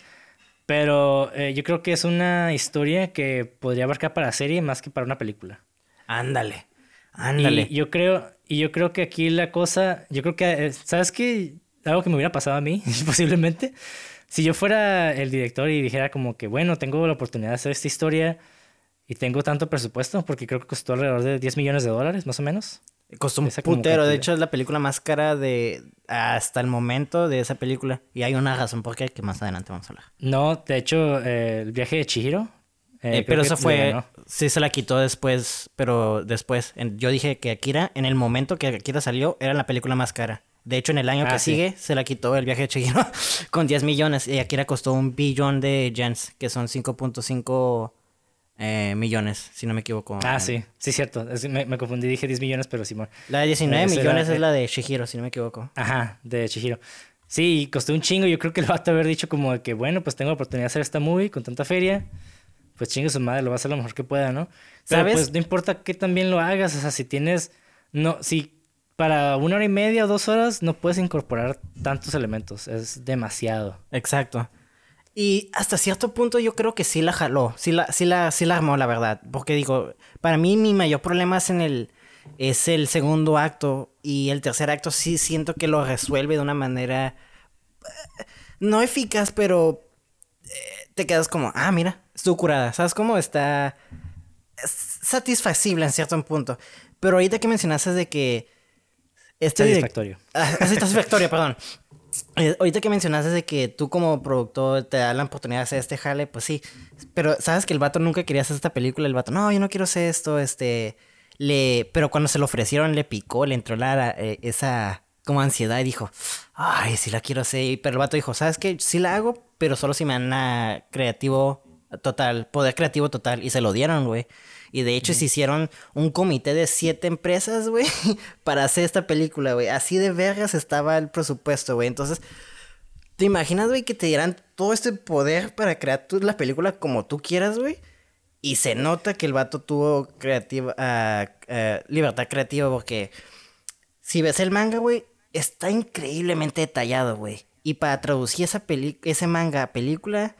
Pero eh, yo creo que es una historia que podría abarcar para serie más que para una película. Ándale. Ándale. Y yo creo, y yo creo que aquí la cosa, yo creo que, eh, ¿sabes qué? Algo que me hubiera pasado a mí, posiblemente. Si yo fuera el director y dijera como que, bueno, tengo la oportunidad de hacer esta historia y tengo tanto presupuesto, porque creo que costó alrededor de 10 millones de dólares, más o menos. Costó un putero. De hecho, es la película más cara de hasta el momento de esa película. Y hay una razón por qué que más adelante vamos a hablar. No, de hecho, eh, el viaje de Chihiro. Eh, eh, pero eso fue. Sí, se la quitó después. Pero después. yo dije que Akira, en el momento que Akira salió, era la película más cara. De hecho, en el año que ah, sigue, se la quitó el viaje de Chihiro con 10 millones. Y Akira costó un billón de yens, que son 5.5 eh, millones, si no me equivoco. Ah, sí, sí, cierto. me, confundí, dije 10 millones, pero Simón. La de 19 millones es la de Shihiro, si no me equivoco. Ajá, de Shihiro. Sí, costó un chingo. Yo creo que el vato haber dicho como que, bueno, pues tengo la oportunidad de hacer esta movie con tanta feria. Pues chingue su madre, lo va a hacer lo mejor que pueda, ¿no? Pero ¿Sabes? pues no importa que también lo hagas. O sea, si tienes. No, si para una hora y media o dos horas no puedes incorporar tantos elementos. Es demasiado. Exacto. Y hasta cierto punto yo creo que sí la jaló, sí la, sí la, sí la armó, la verdad. Porque digo, para mí mi mayor problema es en el, es el segundo acto y el tercer acto sí siento que lo resuelve de una manera eh, no eficaz, pero eh, te quedas como, ah, mira, estuvo curada. ¿Sabes cómo? Está satisfacible en cierto punto. Pero ahorita que mencionaste de que... Este satisfactorio. Ah, satisfactorio, perdón. Eh, ahorita que mencionaste de que tú como productor te da la oportunidad de hacer este jale, pues sí. Pero sabes que el vato nunca quería hacer esta película. El vato, no, yo no quiero hacer esto, este... Le... Pero cuando se lo ofrecieron le picó, le entró la, eh, esa como ansiedad y dijo, ay, sí la quiero hacer. Pero el vato dijo, ¿sabes qué? Sí la hago, pero solo si me dan creativo total, poder creativo total. Y se lo dieron, güey. Y de hecho se hicieron un comité de siete empresas, güey, para hacer esta película, güey. Así de vergas estaba el presupuesto, güey. Entonces, ¿te imaginas, güey, que te dieran todo este poder para crear la película como tú quieras, güey? Y se nota que el vato tuvo creativa, ah, ah, libertad creativa porque si ves el manga, güey, está increíblemente detallado, güey. Y para traducir esa ese manga a película,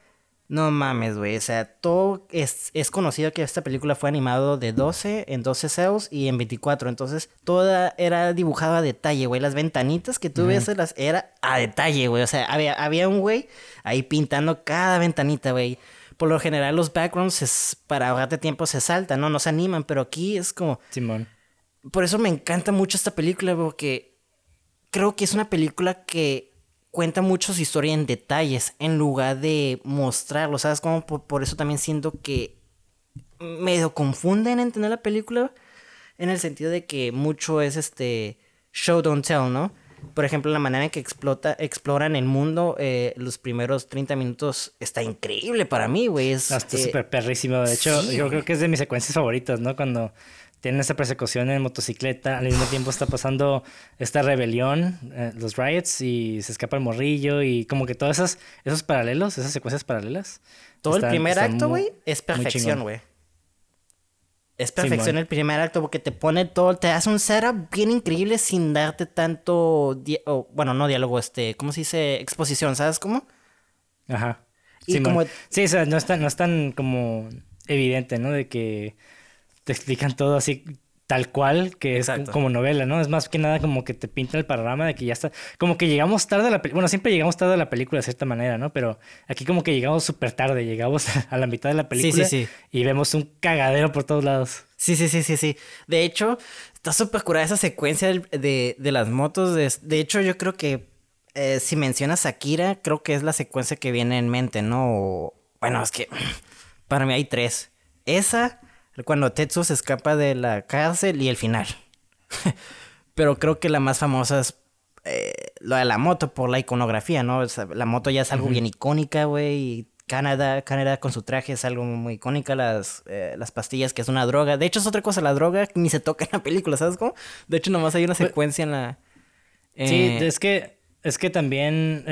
No mames, güey. O sea, todo es, es conocido que esta película fue animado de 12 en 12 cells y en 24. Entonces, toda era dibujada a detalle, güey. Las ventanitas que tú ves las era a detalle, güey. O sea, había, había un güey ahí pintando cada ventanita, güey. Por lo general, los backgrounds es, para ahorrarte tiempo se saltan, ¿no? No se animan, pero aquí es como. Simón. Por eso me encanta mucho esta película, porque creo que es una película que cuenta mucho su historia en detalles en lugar de mostrarlo, ¿sabes? Como por, eso también siento que medio confunden entender la película en el sentido de que mucho es este show don't tell, ¿no? Por ejemplo, la manera en que explota, exploran el mundo eh, los primeros 30 minutos está increíble para mí, güey. Es, está eh, súper perrísimo. De hecho, yo creo que es de mis secuencias favoritas, ¿no? Cuando tienen esa persecución en motocicleta, al mismo tiempo está pasando esta rebelión, eh, los riots, y se escapa el morrillo, y como que todos esos, esos paralelos, esas secuencias paralelas. Todo el primer acto, güey, es perfección, güey. Es perfección el primer acto porque te pone todo, te hace un setup bien increíble sin darte tanto, bueno, no diálogo, este, ¿cómo se dice? Exposición, ¿sabes cómo? Ajá. sí, como... sí, o sea, no es tan, no es tan como evidente, ¿no? De que te explican todo así tal cual, que es como novela, ¿no? Es más que nada como que te pinta el panorama de que ya está, como que llegamos tarde a la película, bueno, siempre llegamos tarde a la película de cierta manera, ¿no? Pero aquí como que llegamos súper tarde, llegamos a la mitad de la película sí, sí, sí. y vemos un cagadero por todos lados. Sí, sí, sí, sí, sí. De hecho, está súper curada esa secuencia de, de, las motos. De, de, hecho, yo creo que eh, si mencionas a Akira, creo que es la secuencia que viene en mente, ¿no? bueno, es que para mí hay tres. Esa cuando Tetsu se escapa de la cárcel y el final. Pero creo que la más famosa es eh, lo de la moto por la iconografía, ¿no? la moto ya es algo bien icónica, güey. Y Canadá, Canadá con su traje es algo muy icónica. Las, eh, las pastillas, que es una droga. De hecho, es otra cosa, la droga ni se toca en la película, ¿sabes cómo? De hecho, nomás hay una secuencia en la. Sí, eh, es que. Es que también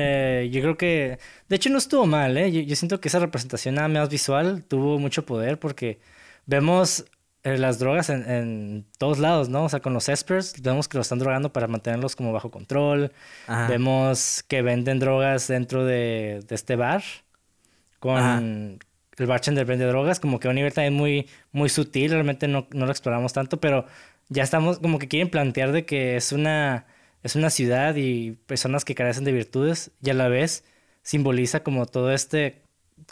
yo creo que... De hecho no estuvo mal, ¿eh? Yo, yo siento que esa representación nada más visual tuvo mucho poder porque vemos eh, las drogas en, todos lados, ¿no? O sea, con los espers vemos que lo están drogando para mantenerlos como bajo control. Vemos que venden drogas dentro de, este bar. Con el bartender vende drogas, como que a un nivel también muy, muy sutil, realmente no, no, lo exploramos tanto, pero ya estamos como que quieren plantear de que es una, es una ciudad y personas que carecen de virtudes y a la vez simboliza como todo este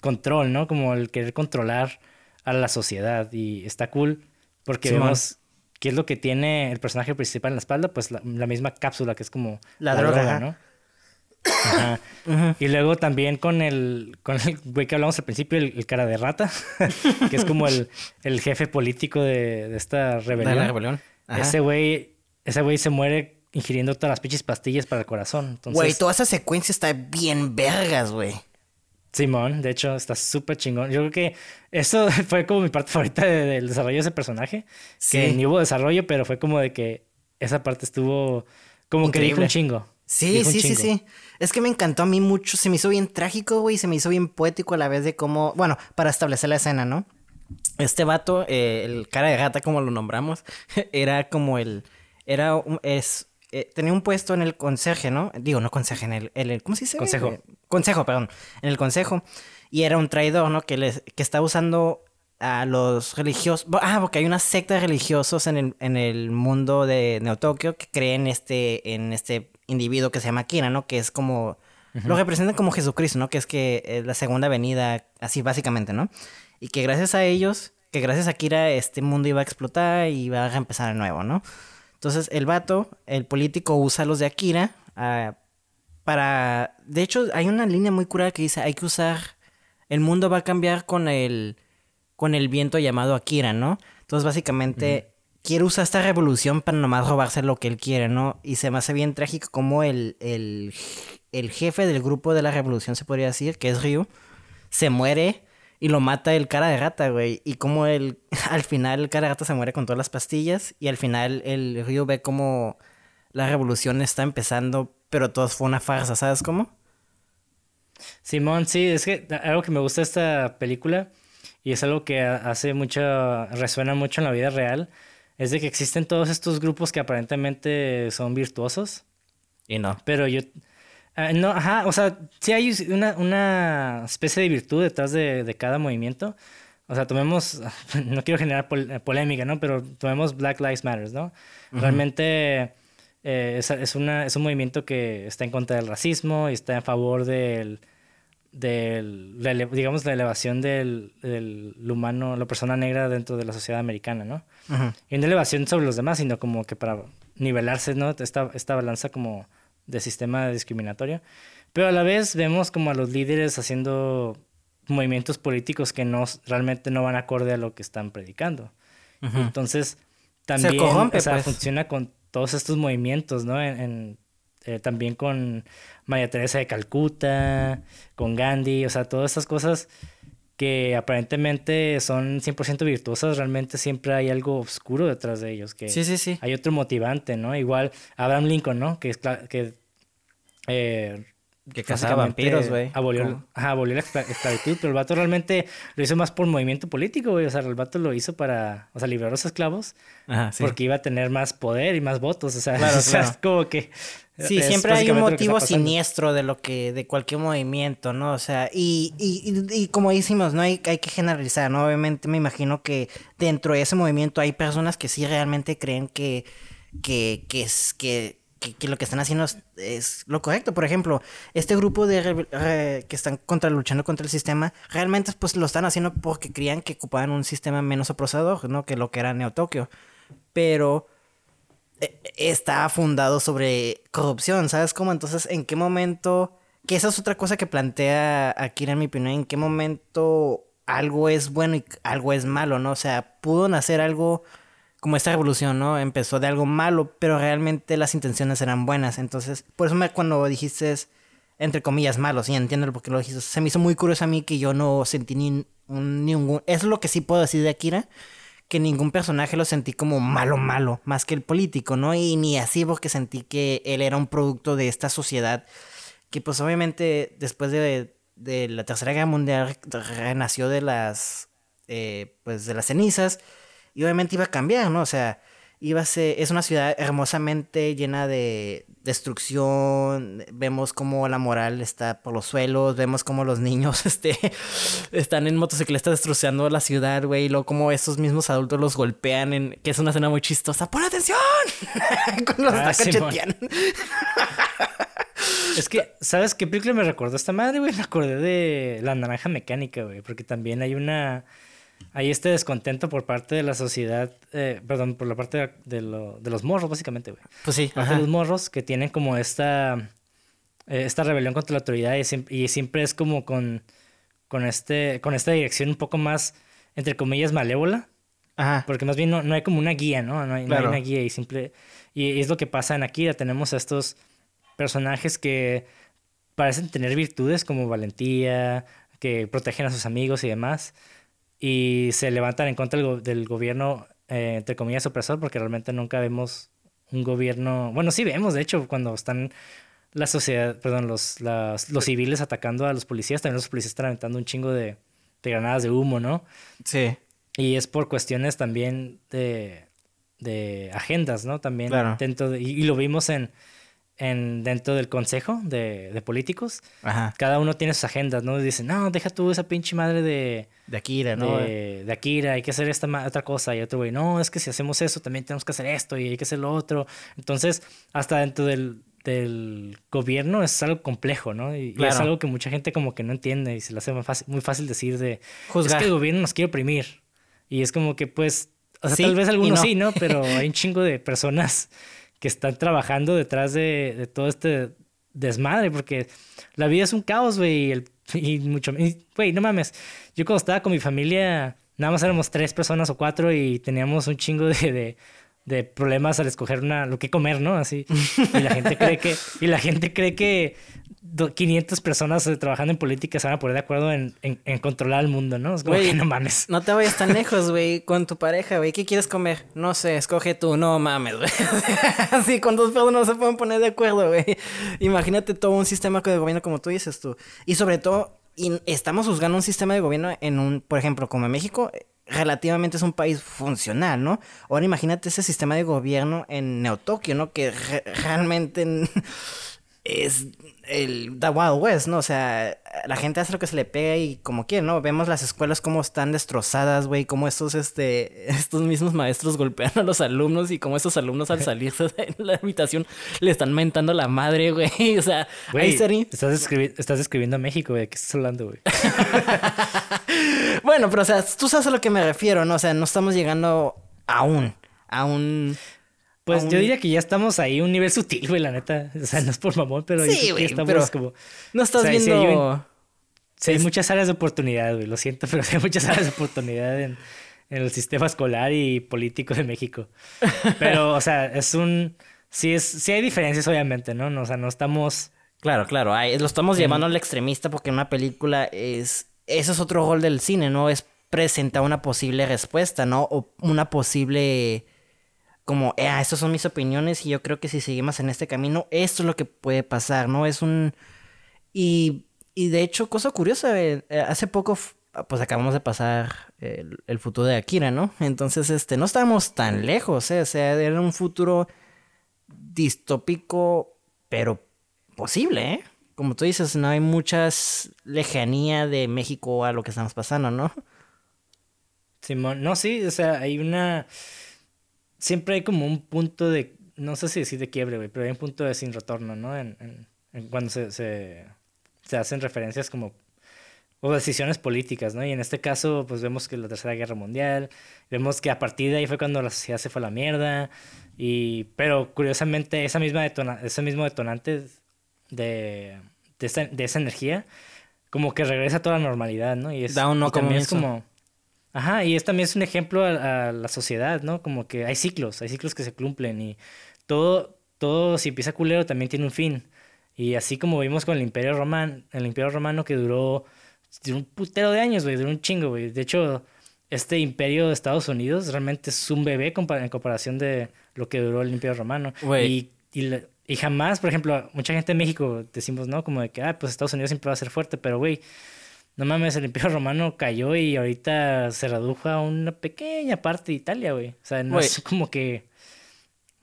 control, ¿no? Como el querer controlar a la sociedad y está cool porque vemos qué es lo que tiene el personaje principal en la espalda, pues la, misma cápsula que es como la, droga, ¿no? Ajá. Y luego también con el, con el güey que hablamos al principio, el, cara de rata, que es como el, el jefe político de, esta rebelión. la rebelión. Ese güey, ese güey se muere ingiriendo todas las pinches pastillas para el corazón. Güey, toda esa secuencia está bien vergas, güey. Simón, de hecho, está súper chingón. Yo creo que eso fue como mi parte favorita del desarrollo de ese personaje. Sí. Que ni hubo desarrollo, pero fue como de que esa parte estuvo como que dijo un chingo. Sí, sí, sí, sí. Es que me encantó a mí mucho. Se me hizo bien trágico, güey. Se me hizo bien poético a la vez de cómo. Bueno, para establecer la escena, ¿no? Este vato, eh, el cara de gata, como lo nombramos, era como el. Era un, es, eh, tenía un puesto en el conseje, ¿no? Digo, no conseje, en el, el ¿cómo se dice? Consejo. Eh, consejo, perdón. En el consejo. Y era un traidor, ¿no? Que, les, que está usando a los religiosos. Ah, porque hay una secta de religiosos en el, en el mundo de Neo Tokio que creen este, en este individuo que se llama Kira, ¿no? Que es como. Lo representan como Jesucristo, ¿no? Que es que es la segunda venida, así básicamente, ¿no? Y que gracias a ellos, que gracias a Kira, este mundo iba a explotar y iba a empezar de nuevo, ¿no? Entonces el vato, el político, usa los de Akira ah, para... De hecho, hay una línea muy curada que dice, hay que usar... El mundo va a cambiar con el, con el viento llamado Akira, ¿no? Entonces básicamente... Quiere usar esta revolución para nomás robarse lo que él quiere, ¿no? Y se me hace bien trágico como el, el, el jefe del grupo de la revolución, se podría decir, que es Ryu, se muere y lo mata el cara de rata, güey. Y como el, al final el cara de rata se muere con todas las pastillas. Y al final el río ve como la revolución está empezando, pero todo fue una farsa, ¿sabes cómo? Simón, sí, es que algo que me gusta de esta película y es algo que hace mucho, resuena mucho en la vida real, es de que existen todos estos grupos que aparentemente son virtuosos. Y no. Pero yo, Ah, no, ajá, o sea, sí hay una, una especie de virtud detrás de, de cada movimiento. O sea, tomemos, no quiero generar pol- polémica, ¿no? Pero tomemos Black Lives Matter, ¿no? Realmente eh, es, es, una, es un movimiento que está en contra del racismo y está en favor del, del la digamos, la elevación del, del humano, la persona negra dentro de la sociedad americana, ¿no? Ujú. Y no elevación sobre los demás, sino como que para nivelarse, ¿no? Esta, esta balanza como de sistema discriminatorio. Pero a la vez vemos como a los líderes haciendo movimientos políticos que no realmente no van acorde a lo que están predicando. Entonces, también corrompe, o sea, pues. funciona con todos estos movimientos, ¿no? En, en, eh, también con María Teresa de Calcuta, con Gandhi, o sea, todas estas cosas que aparentemente son 100% virtuosas, realmente siempre hay algo oscuro detrás de ellos, que Sí, sí, sí. hay otro motivante, ¿no? Igual Abraham Lincoln, ¿no? Que es que eh, Que cazaba vampiros, güey. Abolió, ajá, abolió la escla- esclavitud, pero el vato realmente lo hizo más por movimiento político, güey. O sea, el vato lo hizo para, o sea, liberar a los esclavos Ajá, sí. porque iba a tener más poder y más votos. O sea, Claro, o sea, claro. es como que. Sí, es siempre hay un motivo siniestro de lo que, de cualquier movimiento, ¿no? O sea, y, y, y, y como decimos, no hay, hay que generalizar, ¿no? Obviamente me imagino que dentro de ese movimiento hay personas que sí realmente creen que, que, que es, que, que, que lo que están haciendo es, es lo correcto. Por ejemplo, este grupo de re- que están contra, luchando contra el sistema, realmente pues lo están haciendo porque creían que ocupaban un sistema menos opresador, ¿no? Que lo que era Neo Tokio. Pero eh, está fundado sobre corrupción, ¿sabes cómo? Entonces, ¿en qué momento? Que esa es otra cosa que plantea Akira, en mi opinión, ¿en qué momento algo es bueno y algo es malo, ¿no? O sea, pudo nacer algo como esta revolución, ¿no? Empezó de algo malo, pero realmente las intenciones eran buenas. Entonces, por eso me, cuando dijiste, entre comillas, malo, sí, entiendo por qué lo dijiste. Se me hizo muy curioso a mí que yo no sentí ni un, ningún... Es lo que sí puedo decir de Akira, que ningún personaje lo sentí como malo, malo, más que el político, ¿no? Y ni así porque sentí que él era un producto de esta sociedad que pues obviamente después de, de la Tercera Guerra Mundial renació de las, eh, pues de las cenizas y obviamente iba a cambiar, ¿no? O sea, iba a ser, es una ciudad hermosamente llena de destrucción, vemos cómo la moral está por los suelos, vemos cómo los niños este, están en motocicletas destrozando la ciudad, güey, y luego cómo esos mismos adultos los golpean, en, que es una escena muy chistosa. ¡Pon atención! Cuando los Ah. Es que, ¿sabes qué película me recordó esta madre, güey? Me acordé de La Naranja Mecánica, güey. Porque también hay una. Hay este descontento por parte de la sociedad. eh, perdón, por la parte de, de lo- de los morros, básicamente, güey. Pues sí, Parte de los morros que tienen como esta. eh, esta rebelión contra la autoridad y siempre, y siempre es como con. Con, este, con esta dirección un poco más, entre comillas, malévola. Ajá. Porque más bien no, no hay como una guía, ¿no? No hay, no hay Claro. una guía y simple... Y es lo que pasa en Akira. Tenemos a estos personajes que parecen tener virtudes como valentía, que protegen a sus amigos y demás. Y se levantan en contra del, go- del gobierno, eh, entre comillas, opresor, porque realmente nunca vemos un gobierno... Bueno, sí vemos, de hecho, cuando están la sociedad, perdón, los, las- los civiles atacando a los policías, también los policías están aventando un chingo de, de granadas de humo, ¿no? Sí. Y es por cuestiones también de, de agendas, ¿no? También Claro. dentro de, y, y lo vimos en, en dentro del consejo de, de políticos. Ajá. Cada uno tiene sus agendas, ¿no? Dicen, no, deja tú esa pinche madre de, De Akira, ¿no? de, de Akira, hay que hacer esta otra cosa. Y otro güey, no, es que si hacemos eso, también tenemos que hacer esto y hay que hacer lo otro. Entonces, hasta dentro del, del gobierno es algo complejo, ¿no? Y, y es Claro. algo que mucha gente como que no entiende y se le hace muy fácil, muy fácil decir de, Juzgar. es que el gobierno nos quiere oprimir. Y es como que, pues, o sea, Sí tal vez algunos no. sí, ¿no? Pero hay un chingo de personas que están trabajando detrás de, todo este desmadre, porque la vida es un caos, güey, y, mucho... Güey, no mames, yo cuando estaba con mi familia, nada más éramos tres personas o cuatro y teníamos un chingo de... de problemas al escoger una lo que comer, ¿no? Así. Y la gente cree que y la gente cree que 500 personas eh, trabajando en política se van a poner de acuerdo en, en, en controlar el mundo, ¿no? Es como que no mames. No te vayas tan lejos, güey, con tu pareja, güey. ¿Qué quieres comer? No sé, escoge tú. No mames, güey. Así, con dos personas no se pueden poner de acuerdo, güey. Imagínate todo un sistema de gobierno como tú dices tú. Y sobre todo, y estamos juzgando un sistema de gobierno en un, por ejemplo, como en México, relativamente es un país funcional, ¿no? Ahora imagínate ese sistema de gobierno en Neotokio, ¿no? Que re- realmente... es el The Wild West, ¿no? O sea, la gente hace lo que se le pega y como quiere, ¿no? Vemos las escuelas como están destrozadas, güey, como estos, este, estos mismos maestros golpean a los alumnos y como estos alumnos al salir de la habitación le están mentando la madre, güey. O sea, güey, estás, estás escribiendo a México, güey, ¿qué estás hablando, güey? bueno, pero o sea, tú sabes a lo que me refiero, ¿no? O sea, no estamos llegando aún a un pues yo diría que ya estamos ahí un nivel sutil, güey, la neta. O sea, no es por mamón, pero sí, güey, estamos como. No estás viendo. Sí, hay, muchas áreas de oportunidad, güey. Lo siento, pero hay muchas áreas de oportunidad en, en el sistema escolar y político de México. Pero, o sea, es un. Sí, es, sí hay diferencias, obviamente, ¿no? O sea, no estamos. Claro, claro. lo estamos llevando al extremista porque una película es. Eso es otro rol del cine, ¿no? Es presentar una posible respuesta, ¿no? O una posible como, eh, ah, estas son mis opiniones y yo creo que si seguimos en este camino, esto es lo que puede pasar, ¿no? Es un... Y, y de hecho, cosa curiosa, eh, eh, hace poco, pues acabamos de pasar el, futuro de Akira, ¿no? Entonces, este, no estábamos tan lejos, ¿eh? O sea, era un futuro distópico, pero posible, ¿eh? Como tú dices, no hay muchas lejanía de México a lo que estamos pasando, ¿no? Simón, no, sí, o sea, hay una siempre hay como un punto de, no sé si decir de quiebre, güey, pero hay un punto de sin retorno, ¿no? En, en, cuando se, se, se, hacen referencias como, o decisiones políticas, ¿no? Y en este caso, pues vemos que la Tercera Guerra Mundial, vemos que a partir de ahí fue cuando la sociedad se fue a la mierda, y, pero curiosamente esa misma detona, ese mismo detonante de, de, esa, de esa energía, como que regresa a toda la normalidad, ¿no? Y es, da un no y es como Ajá, y es también es un ejemplo a, la sociedad, ¿no? Como que hay ciclos, hay ciclos que se cumplen y todo, todo si empieza culero también tiene un fin. Y así como vimos con el Imperio Romano, el Imperio Romano que duró, un putero de años, güey, duró un chingo, güey. De hecho, este imperio de Estados Unidos realmente es un bebé en comparación de lo que duró el Imperio Romano. Y, y, y, jamás, por ejemplo, mucha gente en México decimos, ¿no? Como de que, ah, pues Estados Unidos siempre va a ser fuerte, pero, güey, no mames, el Imperio Romano cayó y ahorita se redujo a una pequeña parte de Italia, güey. O sea, no es como que...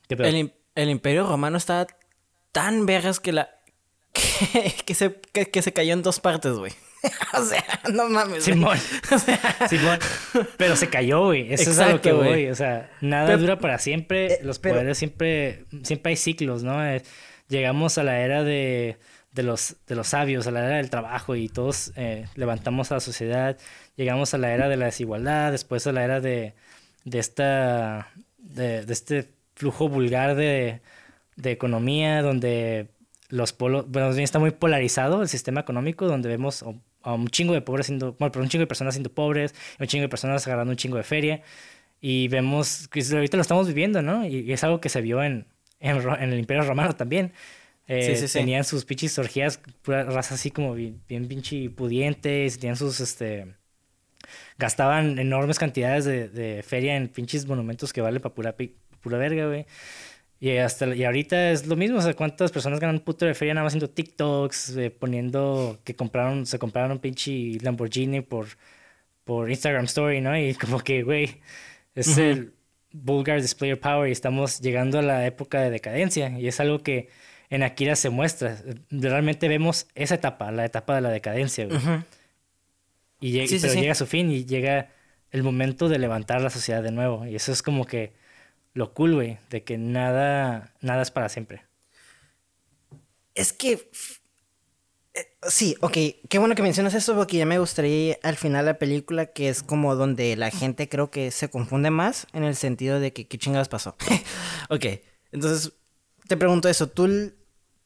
El, el, Imperio Romano estaba tan vergas que la... Que, se, que, se cayó en dos partes, güey. o sea, no mames. Simón. Simón. Pero se cayó, güey. Eso es algo que voy. O sea, nada dura para siempre. Eh, Los poderes siempre... Siempre hay ciclos, ¿no? Eh, llegamos a la era de de los, de los sabios, a la era del trabajo y todos eh, levantamos a la sociedad, llegamos a la era de la desigualdad, después a la era de, de, esta, de, este flujo vulgar de, de, economía donde los polos, bueno, está muy polarizado el sistema económico, donde vemos a un chingo de pobres siendo, bueno, pero un chingo de personas siendo pobres, un chingo de personas agarrando un chingo de feria, y vemos que ahorita lo estamos viviendo, ¿no? Y, es algo que se vio en, en, en el Imperio Romano también eh, tenían sus pinches orgías, pura raza así como bien, bien pinche pudientes, tenían sus, este... Gastaban enormes cantidades de, de feria en pinches monumentos que vale para pura, pura verga, güey. Y, hasta, y ahorita es lo mismo, o sea, cuántas personas ganan un puto de feria nada más haciendo TikToks, eh, poniendo que compraron, se compraron un pinche Lamborghini por, por Instagram Story, ¿no? Y como que, güey, es el vulgar display of power y estamos llegando a la época de decadencia. Y es algo que en Akira se muestra. Realmente vemos esa etapa, la etapa de la decadencia, güey. Y llega, pero llega a su fin y llega el momento de levantar la sociedad de nuevo. Y eso es como que lo cool, güey, de que nada, nada es para siempre. Es que... Eh, sí, ok, qué bueno que mencionas eso porque ya me gustaría al final la película que es como donde la gente creo que se confunde más en el sentido de que qué chingados pasó. ok, entonces te pregunto eso, ¿tú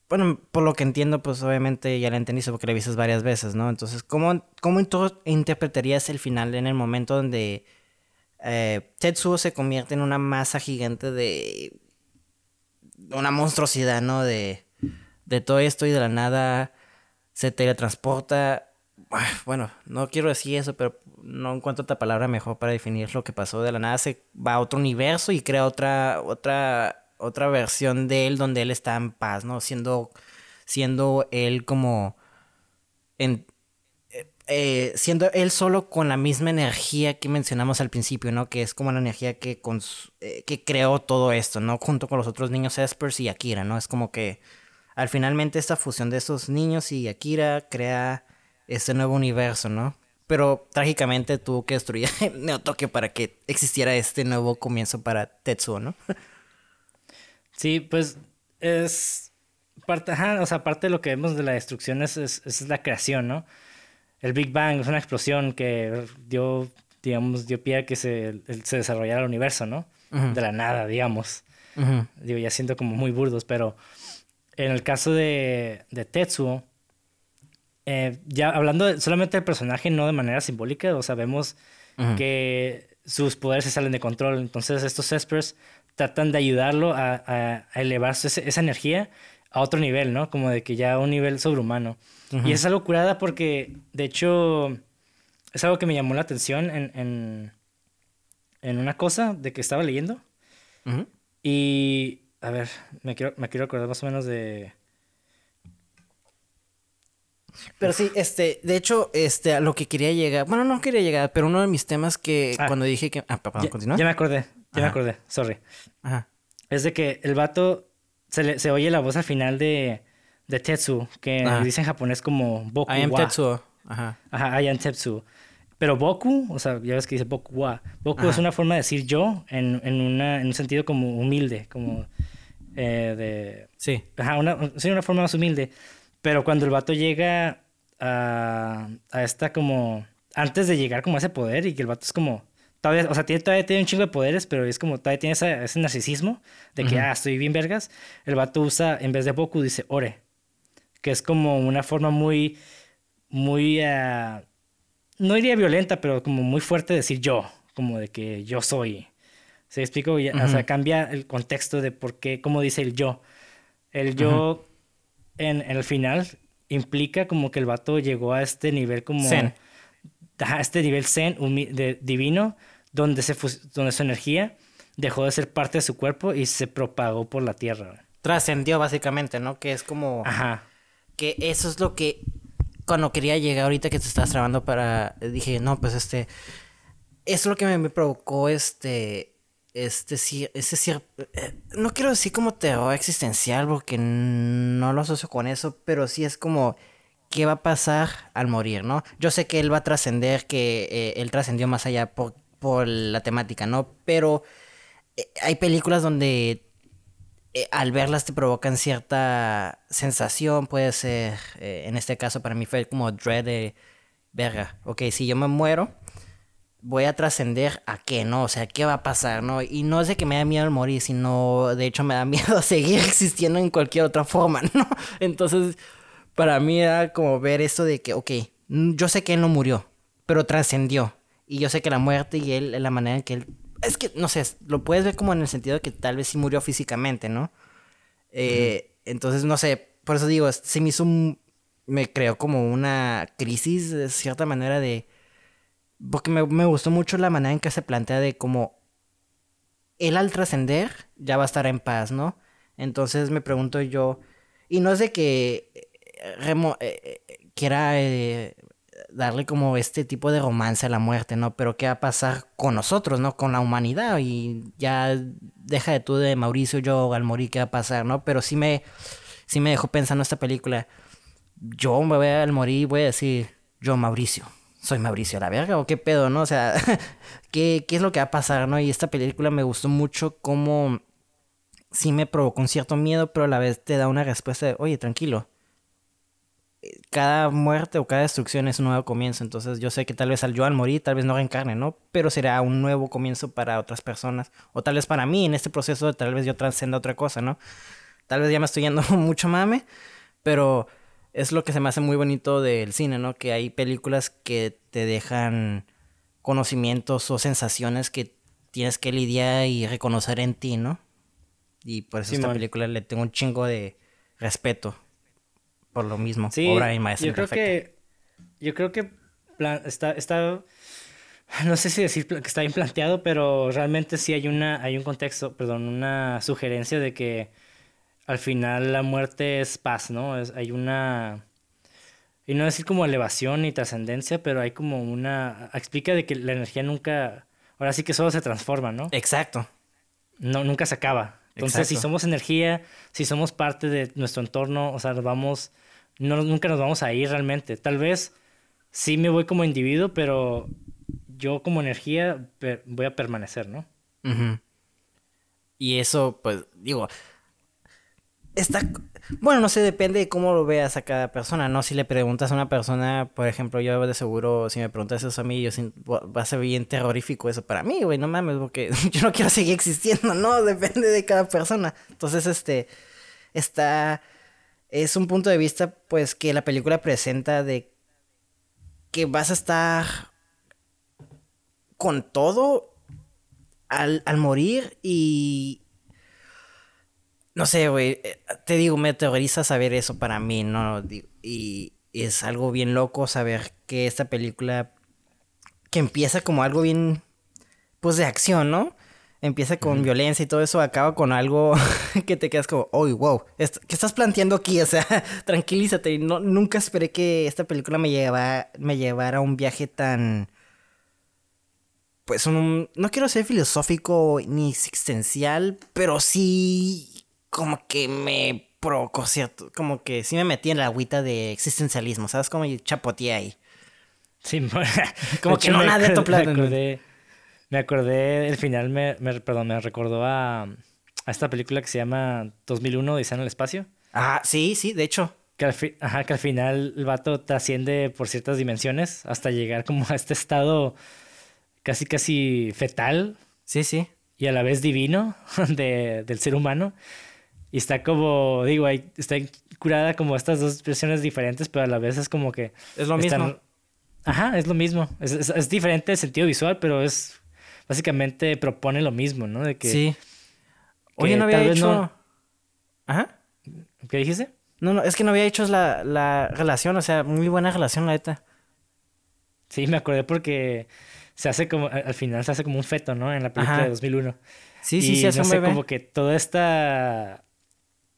bueno, por lo que entiendo, pues obviamente ya la entendiste porque la viste varias veces, ¿no? Entonces, ¿cómo, cómo interpretarías el final en el momento donde eh, Tetsuo se convierte en una masa gigante de una monstruosidad, ¿no? De, de todo esto y de la nada se teletransporta. Bueno, no quiero decir eso, pero no encuentro otra palabra mejor para definir lo que pasó. De la nada se va a otro universo y crea otra, otra otra versión de él donde él está en paz, ¿no? Siendo, siendo él como... En, eh, eh, siendo él solo con la misma energía que mencionamos al principio, ¿no? Que es como la energía que, eh, que creó todo esto, ¿no? Junto con los otros niños Espers y Akira, ¿no? Es como que al finalmente esta fusión de esos niños y Akira crea este nuevo universo, ¿no? Pero trágicamente tuvo que destruir Neo Tokio para que existiera este nuevo comienzo para Tetsuo, ¿no? sí, pues es parte, o sea, parte de lo que vemos de la destrucción es, es, la creación, ¿no? El Big Bang es una explosión que dio, digamos, dio pie a que se, se desarrollara el universo, ¿no? De la nada, digamos. Digo, ya siento como muy burdos, pero en el caso de, de Tetsuo, eh, ya hablando solamente del personaje, no de manera simbólica, o sea, vemos que sus poderes se salen de control. Entonces, estos Espers tratan de ayudarlo a, a, elevar esa energía a otro nivel, ¿no? Como de que ya a un nivel sobrehumano. Y es algo curada porque, de hecho, es algo que me llamó la atención en, en, en una cosa de que estaba leyendo. Y, a ver, me quiero, me quiero acordar más o menos de... Pero sí, este, de hecho, este, a lo que quería llegar, bueno, no quería llegar, pero uno de mis temas que ah. cuando dije que, ah, perdón, continúa. Ya me acordé, ya me acordé, sorry. Ajá. Es de que el vato se, le, se oye la voz al final de, de Tetsu, que dice en japonés como Boku I am Tetsu. Ajá. Ajá, I am Tetsu. Pero Boku, o sea, ya ves que dice Boku wa. Boku es una forma de decir yo en, en, una, en un sentido como humilde, como eh, de... Sí. Ajá, una, sí, una forma más humilde. Pero cuando el vato llega a, a esta como... Antes de llegar como a ese poder y que el vato es como... Todavía, o sea, tiene, todavía tiene un chingo de poderes, pero es como todavía tiene ese narcisismo de que, ah, estoy bien vergas. El vato usa, en vez de Boku, dice Ore. Que es como una forma muy, muy... Uh, no diría violenta, pero como muy fuerte decir yo, como de que yo soy. ¿Se explico? O sea, cambia el contexto de por qué, como dice el yo. El yo en, el final implica como que el vato llegó a este nivel como... Zen. A este nivel zen, de, divino, donde, se donde su energía dejó de ser parte de su cuerpo y se propagó por la tierra. Trascendió básicamente, ¿no? Que es como... Ajá. Que eso es lo que cuando quería llegar ahorita que te estabas trabando para dije no pues este eso es lo que me, provocó este este cierto eh, no quiero decir como terror existencial porque no lo asocio con eso pero sí es como qué va a pasar al morir no yo sé que él va a trascender que eh, él trascendió más allá por, por la temática no pero eh, hay películas donde eh, al verlas te provocan cierta sensación, puede ser, eh, en este caso para mí fue como dread de, verga, ok, si yo me muero, voy a trascender a qué, ¿no? O sea, ¿qué va a pasar, no? Y no es de que me da miedo al morir, sino de hecho me da miedo seguir existiendo en cualquier otra forma, ¿no? Entonces, para mí era como ver esto de que, ok, yo sé que él no murió, pero trascendió. Y yo sé que la muerte y él, la manera en que él es que, no sé, lo puedes ver como en el sentido de que tal vez sí murió físicamente, ¿no? Eh, entonces, no sé, por eso digo, se me hizo un, me creó como una crisis de cierta manera de... Porque me, me gustó mucho la manera en que se plantea de cómo él al trascender ya va a estar en paz, ¿no? Entonces me pregunto yo, y no es de que eh, Remo eh, quiera darle como este tipo de romance a la muerte, ¿no? Pero ¿qué va a pasar con nosotros, ¿no? Con la humanidad y ya deja de tú de Mauricio, yo al morir, ¿qué va a pasar, ¿no? Pero sí me, sí me dejó pensando esta película. Yo me voy al morir y voy a decir, yo Mauricio, soy Mauricio la verga o qué pedo, ¿no? O sea, ¿qué, ¿qué es lo que va a pasar, ¿no? Y esta película me gustó mucho como sí me provocó un cierto miedo, pero a la vez te da una respuesta de, oye, tranquilo cada muerte o cada destrucción es un nuevo comienzo. Entonces yo sé que tal vez al yo al morir, tal vez no reencarne, ¿no? Pero será un nuevo comienzo para otras personas. O tal vez para mí en este proceso, tal vez yo trascenda otra cosa, ¿no? Tal vez ya me estoy yendo mucho mame, pero es lo que se me hace muy bonito del cine, ¿no? Que hay películas que te dejan conocimientos o sensaciones que tienes que lidiar y reconocer en ti, ¿no? Y por eso esta película le tengo un chingo de respeto por lo mismo. Sí, obra y maestra yo creo que yo creo que está está no sé si decir que está bien planteado, pero realmente sí hay una hay un contexto, perdón, una sugerencia de que al final la muerte es paz, ¿no? Es, hay una y no decir como elevación y trascendencia, pero hay como una explica de que la energía nunca ahora sí que solo se transforma, ¿no? Exacto. No nunca se acaba Entonces, si somos energía, si somos parte de nuestro entorno, o sea, nos vamos, no, nunca nos vamos a ir realmente. Tal vez sí me voy como individuo, pero yo como energía voy a permanecer, ¿no? Y eso, pues, digo, está... Bueno, no sé, depende de cómo lo veas a cada persona, ¿no? Si le preguntas a una persona, por ejemplo, yo de seguro, si me preguntas eso a mí, yo va a ser bien terrorífico eso para mí, güey, no mames, porque yo no quiero seguir existiendo, ¿no? Depende de cada persona. Entonces, este, está... Es un punto de vista, pues, que la película presenta de que vas a estar con todo al, al morir y... No sé, güey, eh, te digo, me aterroriza saber eso para mí, ¿no? Y es algo bien loco saber que esta película, que empieza como algo bien, pues de acción, ¿no? Empieza con violencia y todo eso, acaba con algo que te quedas como, oh, wow, ¿qué estás planteando aquí? O sea, tranquilízate. No, nunca esperé que esta película me, lleva, me llevara a un viaje tan pues un, no quiero ser filosófico ni existencial, pero sí como que me provocó cierto, como que sí me metí en la agüita de existencialismo, ¿sabes? Como chapoteé ahí. Sí, como que no nada de me acordé, me acordé, el final me, perdón, me recordó a, a, esta película que se llama 2001, Dice en el espacio. Ah, sí, sí, de hecho. Que al, ajá, que al final el vato trasciende por ciertas dimensiones hasta llegar como a este estado casi, casi fetal. Sí, sí. Y a la vez divino de, del ser humano. Y está como, digo, está curada como estas dos versiones diferentes, pero a la vez es como que... Es lo mismo. Ajá, es lo mismo. Es, es, diferente el sentido visual, pero es... Básicamente propone lo mismo, ¿no? De que... Sí. Oye, no había hecho... Ajá. ¿Qué dijiste? No, no, es que no había hecho la, la relación, o sea, muy buena relación, la neta. Sí, me acordé porque se hace como, al final se hace como un feto, ¿no? En la película de 2001. Sí, sí, se hace no sé, como que toda esta,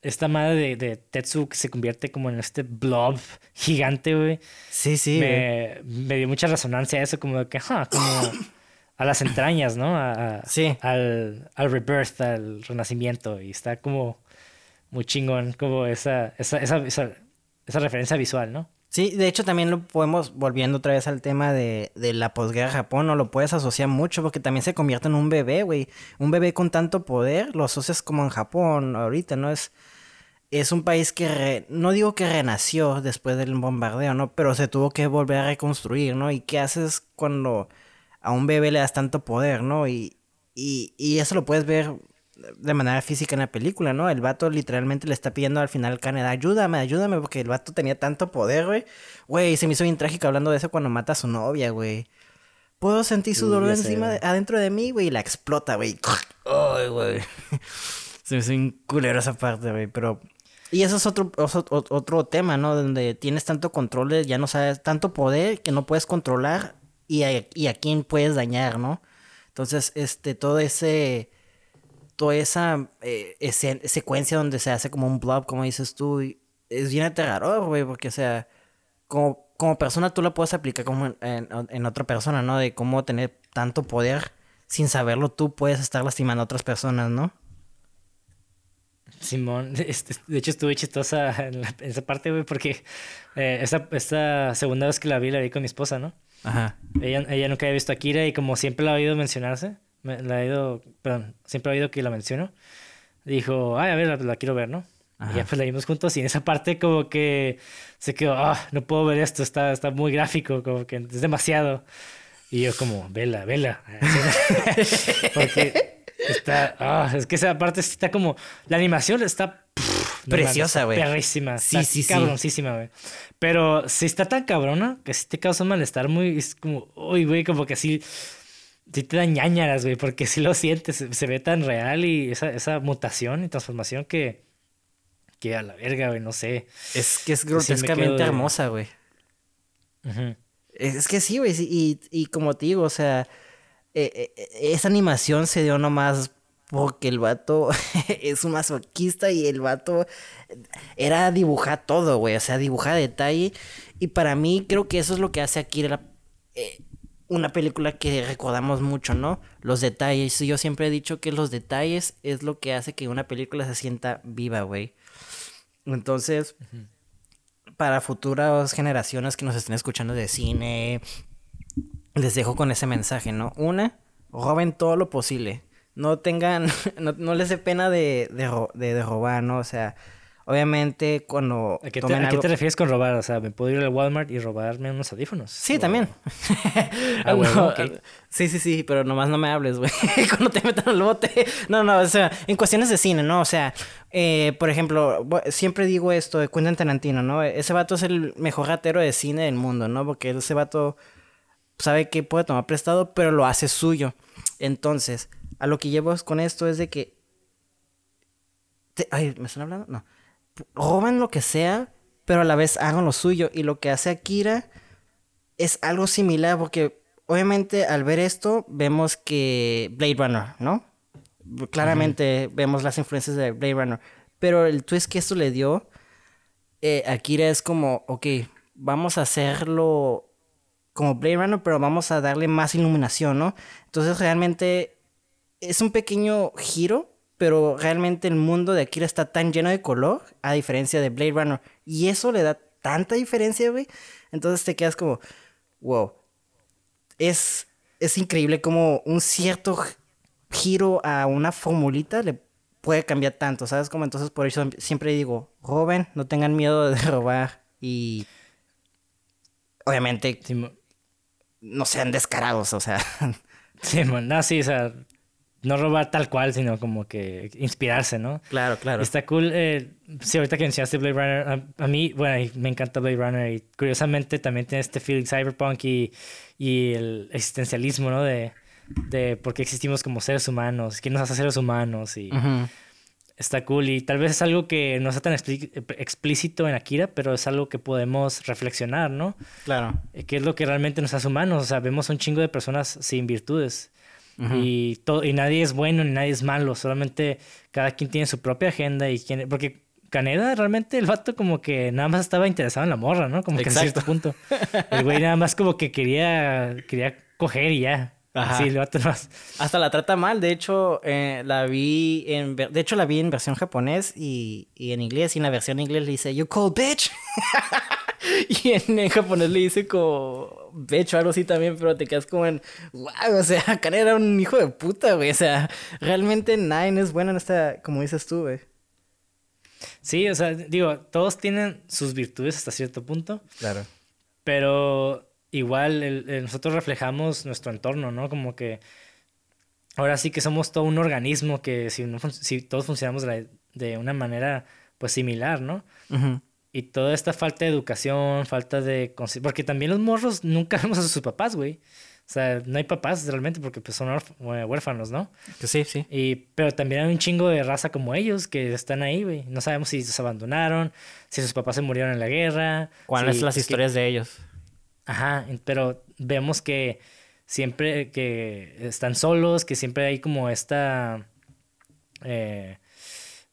esta madre de, de, Tetsu que se convierte como en este blob gigante, güey. Sí, sí. Me, me, dio mucha resonancia a eso, como que, ajá, como a las entrañas, ¿no? A, sí. Al, al rebirth, al renacimiento. Y está como muy chingón, como esa, esa, esa, esa, referencia visual, ¿no? Sí, de hecho también lo podemos, volviendo otra vez al tema de, de la posguerra Japón, no lo puedes asociar mucho porque también se convierte en un bebé, güey. Un bebé con tanto poder, lo asocias como en Japón ahorita, ¿no? Es, es un país que, no digo que renació después del bombardeo, ¿no? Pero se tuvo que volver a reconstruir, ¿no? ¿Y qué haces cuando a un bebé le das tanto poder, ¿no? Y, y, y eso lo puedes ver de manera física en la película, ¿no? El vato literalmente le está pidiendo al final al Canadá, ayúdame, ayúdame, porque el vato tenía tanto poder, güey. Güey, se me hizo bien trágico hablando de eso cuando mata a su novia, güey. Puedo sentir su dolor encima, adentro de mí, güey, y la explota, güey. Ay, güey. se me hizo un culero esa parte, güey, pero... Y eso es otro, otro, tema, ¿no? Donde tienes tanto control, ya no sabes, tanto poder que no puedes controlar y y a quién puedes dañar, ¿no? Entonces, este, todo ese toda esa eh, secuencia donde se hace como un blob, como dices tú, es bien aterrador, güey, porque, o sea, como, como persona tú lo puedes aplicar como en, otra persona, ¿no? De cómo tener tanto poder sin saberlo tú puedes estar lastimando a otras personas, ¿no? Simón, este, de hecho estuve chistosa en, esa parte, güey, porque eh, esta, segunda vez que la vi, la vi con mi esposa, ¿no? Ajá. Ella, ella nunca había visto a Kira y como siempre la ha oído mencionarse, me, la he ido, perdón, siempre he oído que la menciono. Dijo, ay, a ver, la, quiero ver, ¿no? Y ya pues la vimos juntos y en esa parte como que se quedó, ah, no puedo ver esto, está, está muy gráfico, como que es demasiado. Y yo como, vela, vela. Porque está, ah, es que esa parte está como, la animación está... Preciosa, güey. perrísima. Sí, sí, sí. Cabroncísima, güey. Pero si está tan cabrona que si te causa un malestar muy, es como, uy, güey, como que así sí te da ñañaras, güey, porque si lo sientes, se, ve tan real y esa, esa mutación y transformación que, que a la verga, güey, no sé. Es que es grotescamente hermosa, güey. es, que sí, güey, y, y, como te digo, o sea, eh, eh, esa animación se dio nomás porque el vato es un masoquista y el vato era dibujar todo, güey, o sea, dibujar detalle. Y para mí creo que eso es lo que hace aquí la... Eh, una película que recordamos mucho, ¿no? Los detalles. Yo siempre he dicho que los detalles es lo que hace que una película se sienta viva, güey. Entonces, para futuras generaciones que nos estén escuchando de cine, les dejo con ese mensaje, ¿no? Una, roben todo lo posible. No tengan, no, les dé pena de, de robar, ¿no? O sea, Obviamente, cuando. ¿A qué, te, refieres con robar? O sea, ¿me puedo ir al Walmart y robarme unos audífonos? Sí, también. ah, bueno, Sí, sí, sí, pero nomás no me hables, güey. cuando te metan al bote. No, no, o sea, en cuestiones de cine, ¿no? O sea, eh, por ejemplo, siempre digo esto de Quentin Tarantino, ¿no? Ese vato es el mejor ratero de cine del mundo, ¿no? Porque ese vato sabe que puede tomar prestado, pero lo hace suyo. Entonces, a lo que llevo con esto es de que. Ay, ¿me están hablando? No roban lo que sea, pero a la vez hagan lo suyo. Y lo que hace Akira es algo similar, porque obviamente al ver esto vemos que Blade Runner, ¿no? Claramente vemos las influencias de Blade Runner. Pero el twist que esto le dio, eh, Akira es como, ok, vamos a hacerlo como Blade Runner, pero vamos a darle más iluminación, ¿no? Entonces realmente es un pequeño giro pero realmente el mundo de Akira está tan lleno de color, a diferencia de Blade Runner. Y eso le da tanta diferencia, güey. Entonces te quedas como, wow. Es, es increíble como un cierto giro a una formulita le puede cambiar tanto, ¿sabes? Como entonces por eso siempre digo, roben, no tengan miedo de robar y obviamente no sean descarados, o sea. Sí, no, sí, o sea, no robar tal cual, sino como que inspirarse, ¿no? Claro, claro. Está cool. Eh, sí, ahorita que mencionaste Blade Runner, a, mí, bueno, me encanta Blade Runner y curiosamente también tiene este feeling cyberpunk y, y el existencialismo, ¿no? De, de por qué existimos como seres humanos, qué nos hace seres humanos y... Está cool y tal vez es algo que no está tan explícito en Akira, pero es algo que podemos reflexionar, ¿no? Claro. Eh, ¿Qué es lo que realmente nos hace humanos? O sea, vemos un chingo de personas sin virtudes y, todo, y nadie es bueno ni nadie es malo, solamente cada quien tiene su propia agenda y quien, porque Caneda realmente el vato como que nada más estaba interesado en la morra, ¿no? Como que en cierto punto. El güey nada más como que quería, quería coger y ya. Sí, el vato más. Hasta la trata mal, de hecho, eh, la vi en de hecho la vi en versión japonés y, y en inglés, y en la versión en inglés le dice, You call bitch. y en, japonés le dice como becho algo así también, pero te quedas como en, wow, o sea, Kane era un hijo de puta, güey. O sea, realmente Nine es bueno en esta, como dices tú, güey. Sí, o sea, digo, todos tienen sus virtudes hasta cierto punto. Claro. Pero igual nosotros reflejamos nuestro entorno, ¿no? Como que ahora sí que somos todo un organismo que si, si todos funcionamos de, una manera pues similar, ¿no? Y toda esta falta de educación, falta de... Porque también los morros nunca vemos a sus papás, güey. O sea, no hay papás realmente porque pues, son huérfanos, ¿no? sí, sí. Y, pero también hay un chingo de raza como ellos que están ahí, güey. No sabemos si se abandonaron, si sus papás se murieron en la guerra. ¿Cuáles son las historias de ellos? Ajá, pero vemos que siempre que están solos, que siempre hay como esta... Eh,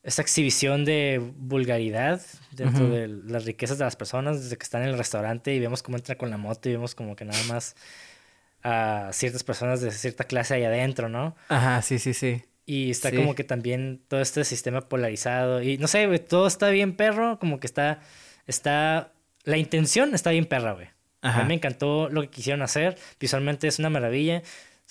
esta exhibición de vulgaridad dentro de las riquezas de las personas desde que están en el restaurante y vemos cómo entra con la moto y vemos como que nada más a ciertas personas de cierta clase ahí adentro, ¿no? Ajá, sí, sí, sí. Y está como que también todo este sistema polarizado y no sé, güey, todo está bien perro, como que está, está, la intención está bien perra, güey. A mí me encantó lo que quisieron hacer, visualmente es una maravilla.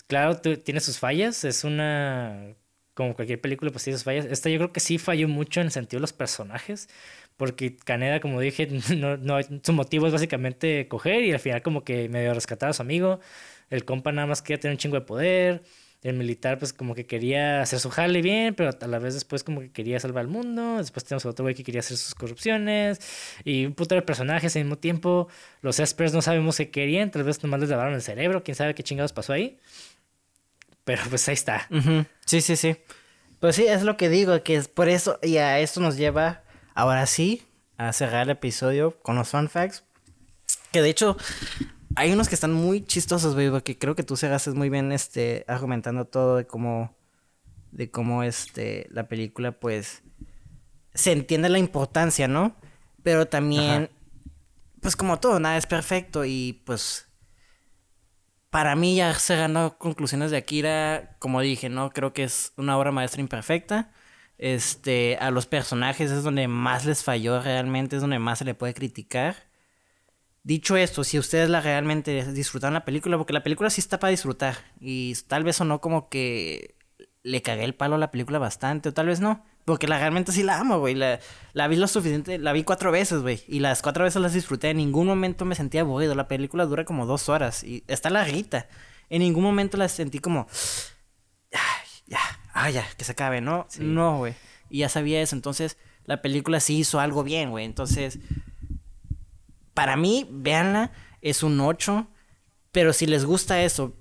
Claro, tiene sus fallas, es una como cualquier película, pues tiene sus fallas. Esta yo creo que sí falló mucho en el sentido de los personajes, porque Caneda, como dije, no, no, su motivo es básicamente coger y al final como que medio rescatar a su amigo. El compa nada más quería tener un chingo de poder. El militar pues como que quería hacer su jale bien, pero a la vez después como que quería salvar al mundo. Después tenemos otro güey que quería hacer sus corrupciones. Y un puto de personajes al mismo tiempo. Los Espers no sabemos qué querían, tal vez nomás les lavaron el cerebro, quién sabe qué chingados pasó ahí. Pero pues ahí está. Sí, sí, sí. Pues sí, es lo que digo, que es por eso, y a esto nos lleva ahora sí a cerrar el episodio con los fun facts. Que de hecho, hay unos que están muy chistosos, güey, porque creo que tú se haces muy bien este, argumentando todo de cómo, de cómo este, la película, pues, se entiende la importancia, ¿no? Pero también, pues como todo, nada es perfecto y pues para mí ya se ganó conclusiones de Akira, como dije, ¿no? Creo que es una obra maestra imperfecta. Este, a los personajes es donde más les falló realmente, es donde más se le puede criticar. Dicho esto, si ustedes la realmente disfrutaron la película, porque la película sí está para disfrutar, y tal vez o no como que le cagué el palo a la película bastante, o tal vez no, porque la realmente sí la amo, güey, la, la vi lo suficiente, la vi cuatro veces, güey, y las cuatro veces las disfruté, en ningún momento me sentía aburrido, la película dura como dos horas, y está larguita, en ningún momento la sentí como, ay, ya, ah, ya, que se acabe, ¿no? No, güey. Y ya sabía eso. Entonces, la película sí hizo algo bien, güey. Entonces, para mí, véanla, es un 8. Pero si les gusta eso,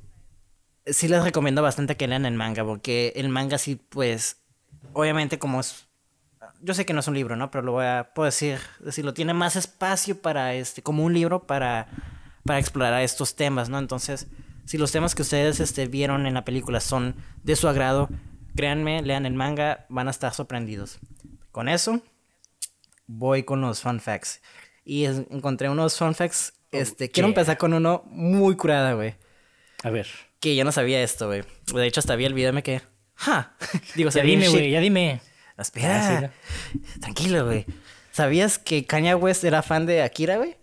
sí les recomiendo bastante que lean el manga, porque el manga sí, pues, obviamente como es... Yo sé que no es un libro, ¿no? Pero lo voy a puedo decir, decirlo, tiene más espacio para este, como un libro para, para explorar estos temas, ¿no? Entonces, si los temas que ustedes este, vieron en la película son de su agrado, créanme, lean el manga, van a estar sorprendidos. Con eso, voy con los fun facts. Y encontré unos fun facts. Este, quiero empezar con uno muy curada, güey. A ver. Que yo no sabía esto, güey. De hecho, hasta vi el video y me quedé. ¡Ja! Digo, ya dime, güey, ya dime. Espera. Tranquilo, güey. ¿Sabías que Kanye West era fan de Akira, güey?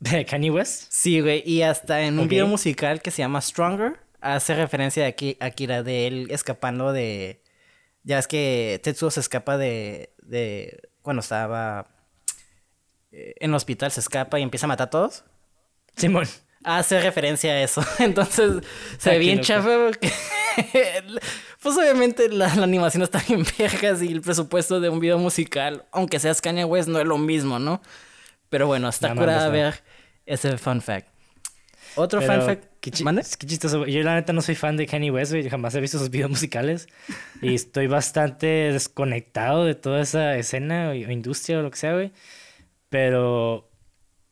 ¿De Kanye West? Sí, güey. Y hasta en un video musical que se llama Stronger, hace referencia a Akira de él escapando de. Ya es que Tetsuo se escapa de. de cuando estaba en el hospital, se escapa y empieza a matar a todos. Simón. Hace referencia a eso. Entonces se ve bien chafa porque. pues obviamente la, animación está bien vergas y el presupuesto de un video musical, aunque seas Kanye West, no es lo mismo, ¿no? Pero bueno, está curada ver ese fun fact. Otro fun fact. Qué, chistoso. Yo la neta no soy fan de Kanye West, güey. Jamás he visto sus videos musicales. y estoy bastante desconectado de toda esa escena o, industria o lo que sea, güey. Pero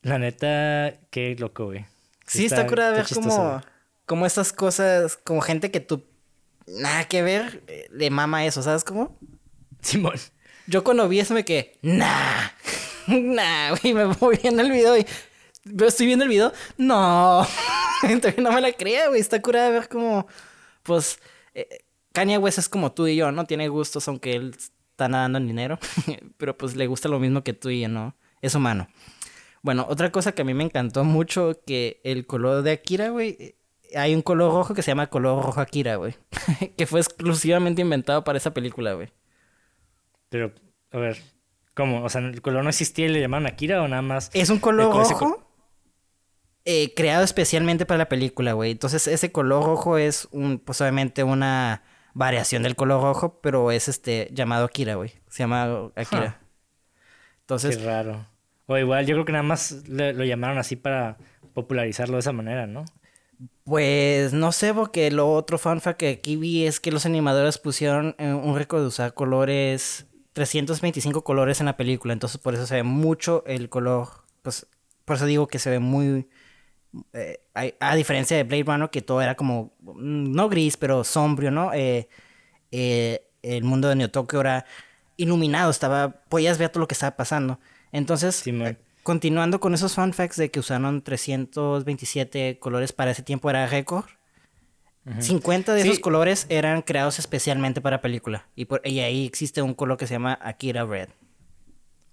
la neta, qué loco, güey. Sí, está, curada ver como, como esas cosas, como gente que tú nada que ver, le mama eso, ¿sabes cómo? Simón. Yo cuando vi eso me quedé, nah, nah, güey, me voy viendo el video y estoy viendo el video, no, no me la creía, güey, está curada ver como, pues, eh, Kanye West es como tú y yo, ¿no? Tiene gustos, aunque él está nadando en dinero, pero pues le gusta lo mismo que tú y yo, ¿no? Es humano. Bueno, otra cosa que a mí me encantó mucho, que el color de Akira, güey, eh, hay un color rojo que se llama color rojo Akira, güey, que fue exclusivamente inventado para esa película, güey. Pero, a ver, ¿cómo? O sea, ¿el color no existía y le llamaban Akira o nada más? Es un color rojo eh, creado especialmente para la película, güey. Entonces, ese color rojo es un, pues obviamente una variación del color rojo, pero es este llamado Akira, güey. Se llama Akira. Entonces. Qué raro. O igual, yo creo que nada más lo llamaron así para popularizarlo de esa manera, ¿no? Pues no sé, porque lo otro fanfa que aquí vi es que los animadores pusieron eh, un récord de usar colores, 325 colores en la película, entonces por eso se ve mucho el color, pues por eso digo que se ve muy, eh, a, diferencia de Blade Runner, que todo era como, mm, no gris, pero sombrío, ¿no? Eh, el mundo de Neo Tokyo era iluminado, estaba, podías ver todo lo que estaba pasando. Entonces, continuando con esos fun facts de que usaron 327 colores para ese tiempo era récord. 50 de esos colores eran creados especialmente para película. Y, por, y ahí existe un color que se llama Akira Red.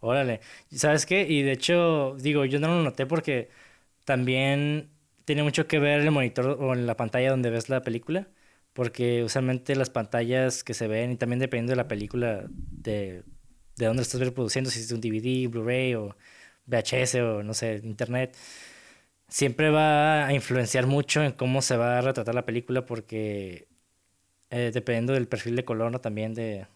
Órale. ¿Sabes qué? Y de hecho, digo, yo no lo noté porque también tiene mucho que ver el monitor o en la pantalla donde ves la película, porque usualmente las pantallas que se ven, y también dependiendo de la película, de, de dónde estás reproduciendo, si es un DVD, Blu-ray o VHS o no sé, internet, siempre va a influenciar mucho en cómo se va a retratar la película, porque eh, dependiendo del perfil de color también de,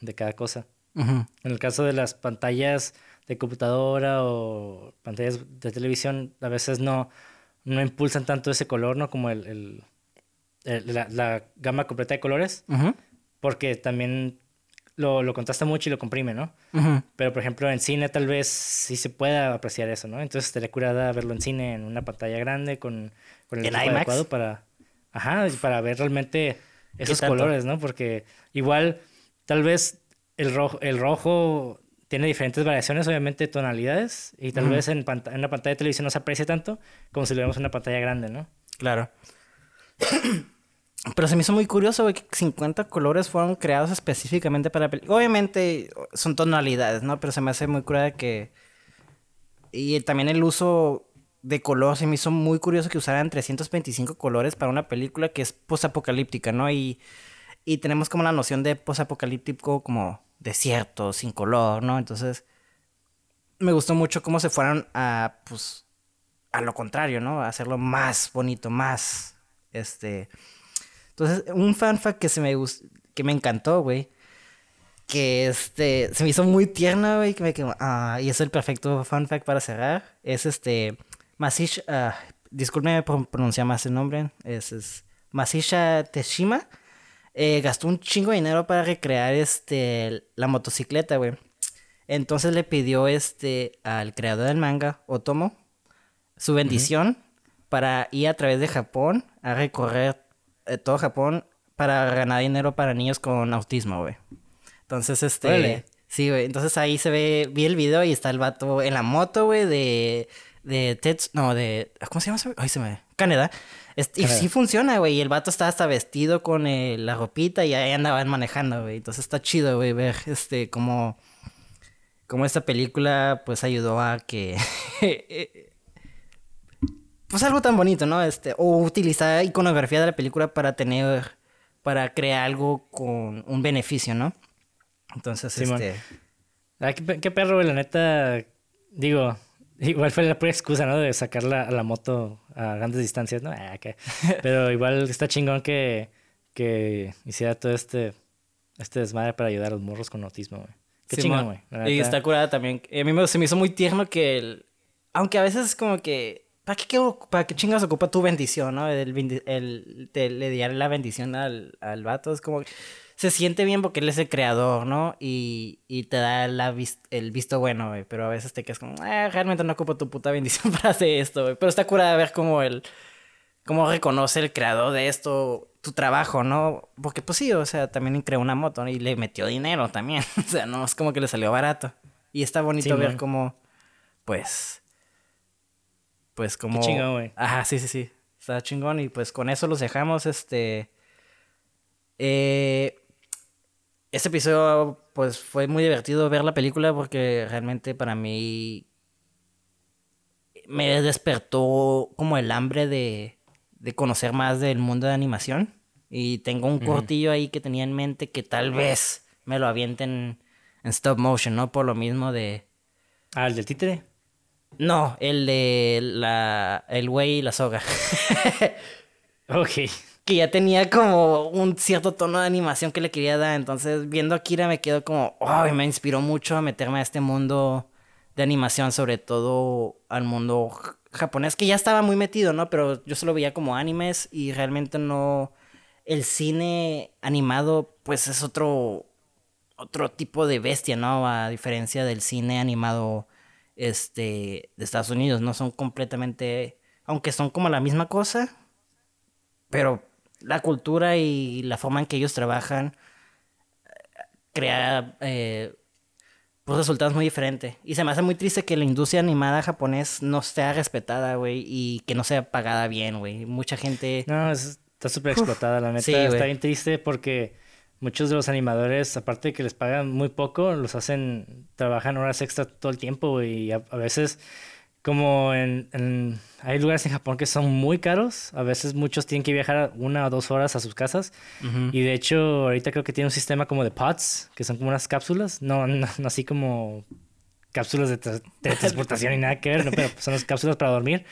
de cada cosa. En el caso de las pantallas de computadora o pantallas de televisión a veces no, no impulsan tanto ese color, ¿no? Como el, la, gama completa de colores, porque también lo, lo, contrasta mucho y lo comprime, ¿no? Pero, por ejemplo, en cine tal vez sí se pueda apreciar eso, ¿no? Entonces estaría curada verlo en cine en una pantalla grande con, con el equipo adecuado para... Ajá, para ver realmente esos colores, ¿no? Porque igual, tal vez el rojo, el rojo tiene diferentes variaciones, obviamente, tonalidades, y tal vez en, en, una pantalla de televisión no se aprecia tanto como si lo vemos en una pantalla grande, ¿no? Claro. Pero se me hizo muy curioso, que 50 colores fueron creados específicamente para la película. Obviamente son tonalidades, ¿no? Pero se me hace muy curioso que... Y también el uso de color se me hizo muy curioso que usaran 325 colores para una película que es posapocalíptica, ¿no? Y, y tenemos como la noción de posapocalíptico como desierto, sin color, ¿no? Entonces, me gustó mucho cómo se fueron a, pues, a lo contrario, ¿no? A hacerlo más bonito, más, este... Entonces, un fanfact que se me gustó, que me encantó, güey, que este, se me hizo muy tierna, güey, que me quedó, ah, y es el perfecto fanfact para cerrar, es este, Masish, uh, discúlpeme por pronunciar más el nombre, es, es Masisha Teshima, eh, gastó un chingo de dinero para recrear este, la motocicleta, güey. Entonces le pidió este, al creador del manga, Otomo, su bendición para ir a través de Japón a recorrer eh, todo Japón para ganar dinero para niños con autismo, güey. Entonces, este... Sí, güey. Entonces ahí se ve, vi el video y está el vato en la moto, güey, de... De Tets... No, de... ¿Cómo se llama? Ay, se me... Canadá. y sí funciona, güey. Y el vato está hasta vestido con eh, la ropita y ahí andaban manejando, güey. Entonces está chido, güey, ver este, cómo... Cómo esta película, pues, ayudó a que... pues algo tan bonito, ¿no? Este, o utilizar iconografía de la película para tener, para crear algo con un beneficio, ¿no? Entonces, este... Ah, qué, perro, güey, la neta, digo, igual fue la pura excusa, ¿no? De sacarla a la moto a grandes distancias, ¿no? Ah, Pero igual está chingón que, que hiciera todo este, este desmadre para ayudar a los morros con autismo, güey. Qué chingón, güey. Y está curada también. A mí me, se me hizo muy tierno que, el... aunque a veces es como que ¿Para qué, ¿Para qué chingas ocupa tu bendición, no? El, el, le di la bendición al, al vato. Es como. Se siente bien porque él es el creador, ¿no? Y, y te da la el visto bueno, güey. Pero a veces te quedas como, eh, realmente no ocupo tu puta bendición para hacer esto, güey. Pero está curada ver cómo él. Cómo reconoce el creador de esto tu trabajo, ¿no? Porque pues sí, o sea, también creó una moto y le metió dinero también. o sea, no es como que le salió barato. Y está bonito ver cómo, pues, pues como... Qué chingón, güey. Ajá, sí, sí, sí. Está chingón y pues con eso los dejamos, este... Eh... Este episodio, pues fue muy divertido ver la película porque realmente para mí me despertó como el hambre de, de conocer más del mundo de animación. Y tengo un cortillo ahí que tenía en mente que tal vez me lo avienten en stop motion, ¿no? Por lo mismo de... Ah, el del títere. No, el de la, el güey y la soga. ok. Que ya tenía como un cierto tono de animación que le quería dar. Entonces, viendo a Kira me quedo como, ay, me inspiró mucho a meterme a este mundo de animación, sobre todo al mundo japonés, que ya estaba muy metido, ¿no? Pero yo solo veía como animes y realmente no... El cine animado, pues es otro, otro tipo de bestia, ¿no? A diferencia del cine animado este, de Estados Unidos. No son completamente, aunque son como la misma cosa, pero la cultura y la forma en que ellos trabajan crea eh, pues resultados muy diferentes. Y se me hace muy triste que la industria animada japonés no sea respetada, güey, y que no sea pagada bien, güey. Mucha gente... No, está súper explotada, la neta. está bien triste porque muchos de los animadores, aparte de que les pagan muy poco, los hacen, trabajan horas extra todo el tiempo y a, veces, como en, hay lugares en Japón que son muy caros, a veces muchos tienen que viajar una o dos horas a sus casas. Y de hecho ahorita creo que tiene un sistema como de pods, que son como unas cápsulas, no, no, así como cápsulas de, transportación y nada que ver, pero son las cápsulas para dormir,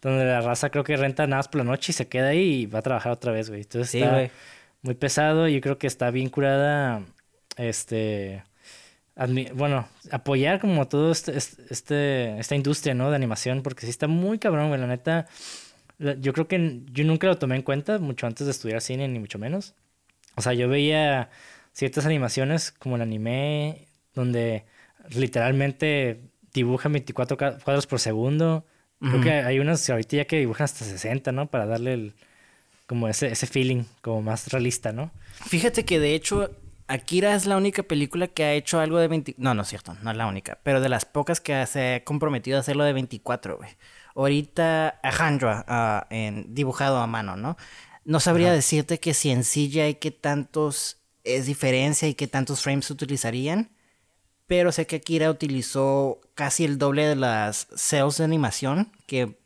donde la raza creo que renta nada más por la noche y se queda ahí y va a trabajar otra vez, güey. Entonces sí, está, muy pesado. Yo creo que está bien curada, este, bueno, apoyar como todo este, este, esta industria, ¿no? De animación, porque sí está muy cabrón, güey, la neta. Yo creo que yo nunca lo tomé en cuenta, mucho antes de estudiar cine, ni mucho menos. O sea, yo veía ciertas animaciones como el anime, donde literalmente dibujan 24 cuadros por segundo. Creo que hay unos ahorita ya que dibujan hasta 60, ¿no? Para darle el, como ese, ese feeling como más realista, ¿no? Fíjate que de hecho Akira es la única película que ha hecho algo de 20... No, no es cierto, no es la única, pero de las pocas que se ha comprometido a hacerlo de 24, güey. ahorita Alejandro ah, en dibujado a mano, ¿no? No sabría decirte que si en CGI qué tantos es diferencia y qué tantos frames utilizarían, pero sé que Akira utilizó casi el doble de las cells de animación que,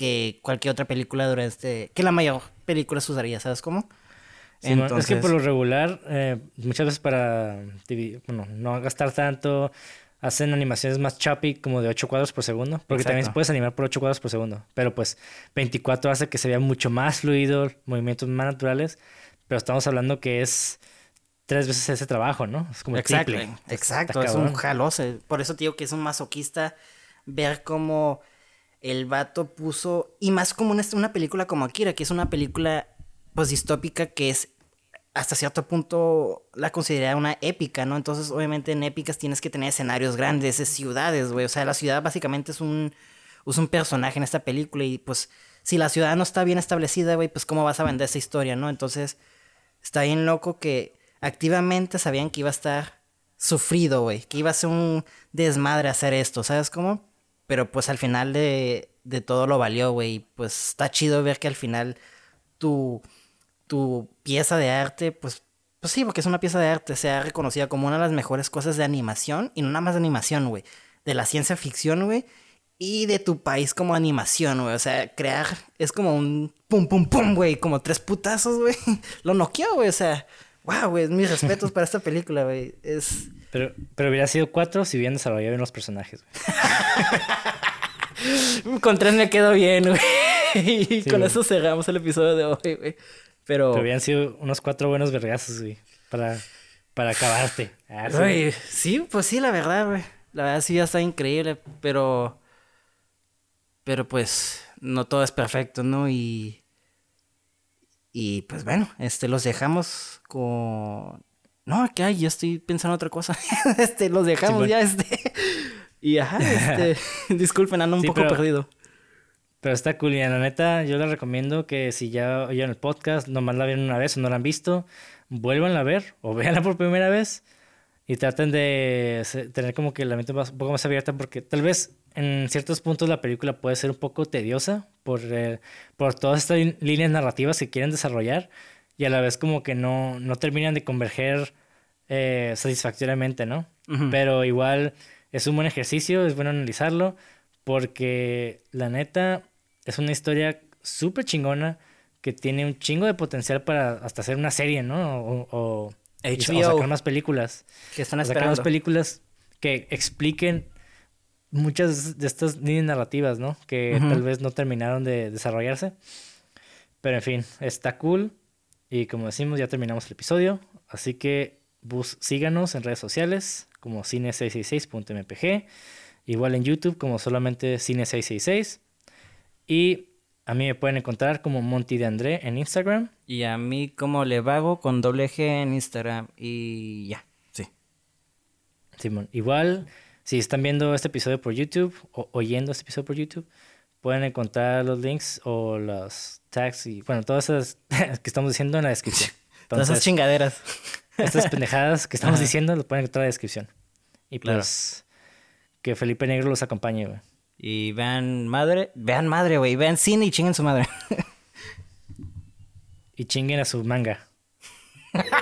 que cualquier otra película durante... que la mayor película se usaría, ¿sabes cómo? Es que por lo regular, eh, muchas veces para bueno, no gastar tanto, hacen animaciones más choppy, como de 8 cuadros por segundo, porque también puedes animar por 8 cuadros por segundo, pero pues 24 hace que se vea mucho más fluido, movimientos más naturales, pero estamos hablando que es tres veces ese trabajo, ¿no? Es como exacto, Exacto, es un jalose. Por eso digo que es un masoquista ver cómo el vato puso, y más como una, una película como Akira, que es una película pues distópica que es hasta cierto punto la considera una épica, ¿no? Entonces, obviamente en épicas tienes que tener escenarios grandes, es ciudades, güey. O sea, la ciudad básicamente es un, es un personaje en esta película y pues si la ciudad no está bien establecida, güey, pues cómo vas a vender esa historia, ¿no? Entonces, está bien loco que activamente sabían que iba a estar sufrido, güey, que iba a ser un desmadre hacer esto, ¿sabes cómo? Pero pues al final de, de todo lo valió, güey. Pues está chido ver que al final tu tu pieza de arte, pues, pues sí, porque es una pieza de arte, sea reconocida como una de las mejores cosas de animación, y no nada más de animación, güey, de la ciencia ficción, güey, y de tu país como animación, güey. O sea, crear es como un pum, pum, pum, güey, como tres putazos, güey. Lo noqueó, güey, o sea, wow, güey, mis respetos para esta película, güey. Es... Pero, pero hubiera sido cuatro si hubieran desarrollado bien los personajes, güey. Con tres me quedo bien, güey. Y con eso cerramos el episodio de hoy, güey. Pero... habían sido unos cuatro buenos vergazos, güey. Para, para acabarte. Ah, sí. pues sí, la verdad, güey. La verdad sí ya está increíble, pero... Pero pues no todo es perfecto, ¿no? Y... Y pues bueno, este, los dejamos con... No, ¿qué hay? Yo estoy pensando otra cosa. este, los dejamos ya, este... Y ajá, este... disculpen, ando un poco perdido. Pero está cool, y la neta, yo les recomiendo que si ya oyeron el podcast, nomás la vieron una vez o no la han visto, vuelvan a ver o véanla por primera vez y traten de tener como que la mente un poco más abierta porque tal vez en ciertos puntos la película puede ser un poco tediosa por, eh, por todas estas líneas narrativas que quieren desarrollar y a la vez como que no, no terminan de converger eh, satisfactoriamente, ¿no? Pero igual es un buen ejercicio, es bueno analizarlo porque la neta es una historia súper chingona que tiene un chingo de potencial para hasta hacer una serie, ¿no? O, o, sacar más películas. Que están esperando. Sacar más películas que expliquen muchas de estas líneas narrativas, ¿no? Que tal vez no terminaron de desarrollarse. Pero en fin, está cool. Y como decimos, ya terminamos el episodio. Así que bus, síganos en redes sociales como cine666.mpg. Igual en YouTube como solamente Cine666. Y a mí me pueden encontrar como Monty de André en Instagram. Y a mí como Levago con doble G en Instagram. Y ya, sí. Simón, igual, si están viendo este episodio por YouTube o oyendo este episodio por YouTube, pueden encontrar los links o los tags y, bueno, todas esas que estamos diciendo en la descripción. todas esas chingaderas. Estas pendejadas que estamos diciendo los pueden en la descripción. Y pues, que Felipe Negro los acompañe, güey. Y vean madre, vean madre, güey, vean cine y chinguen su madre. y chinguen a su manga.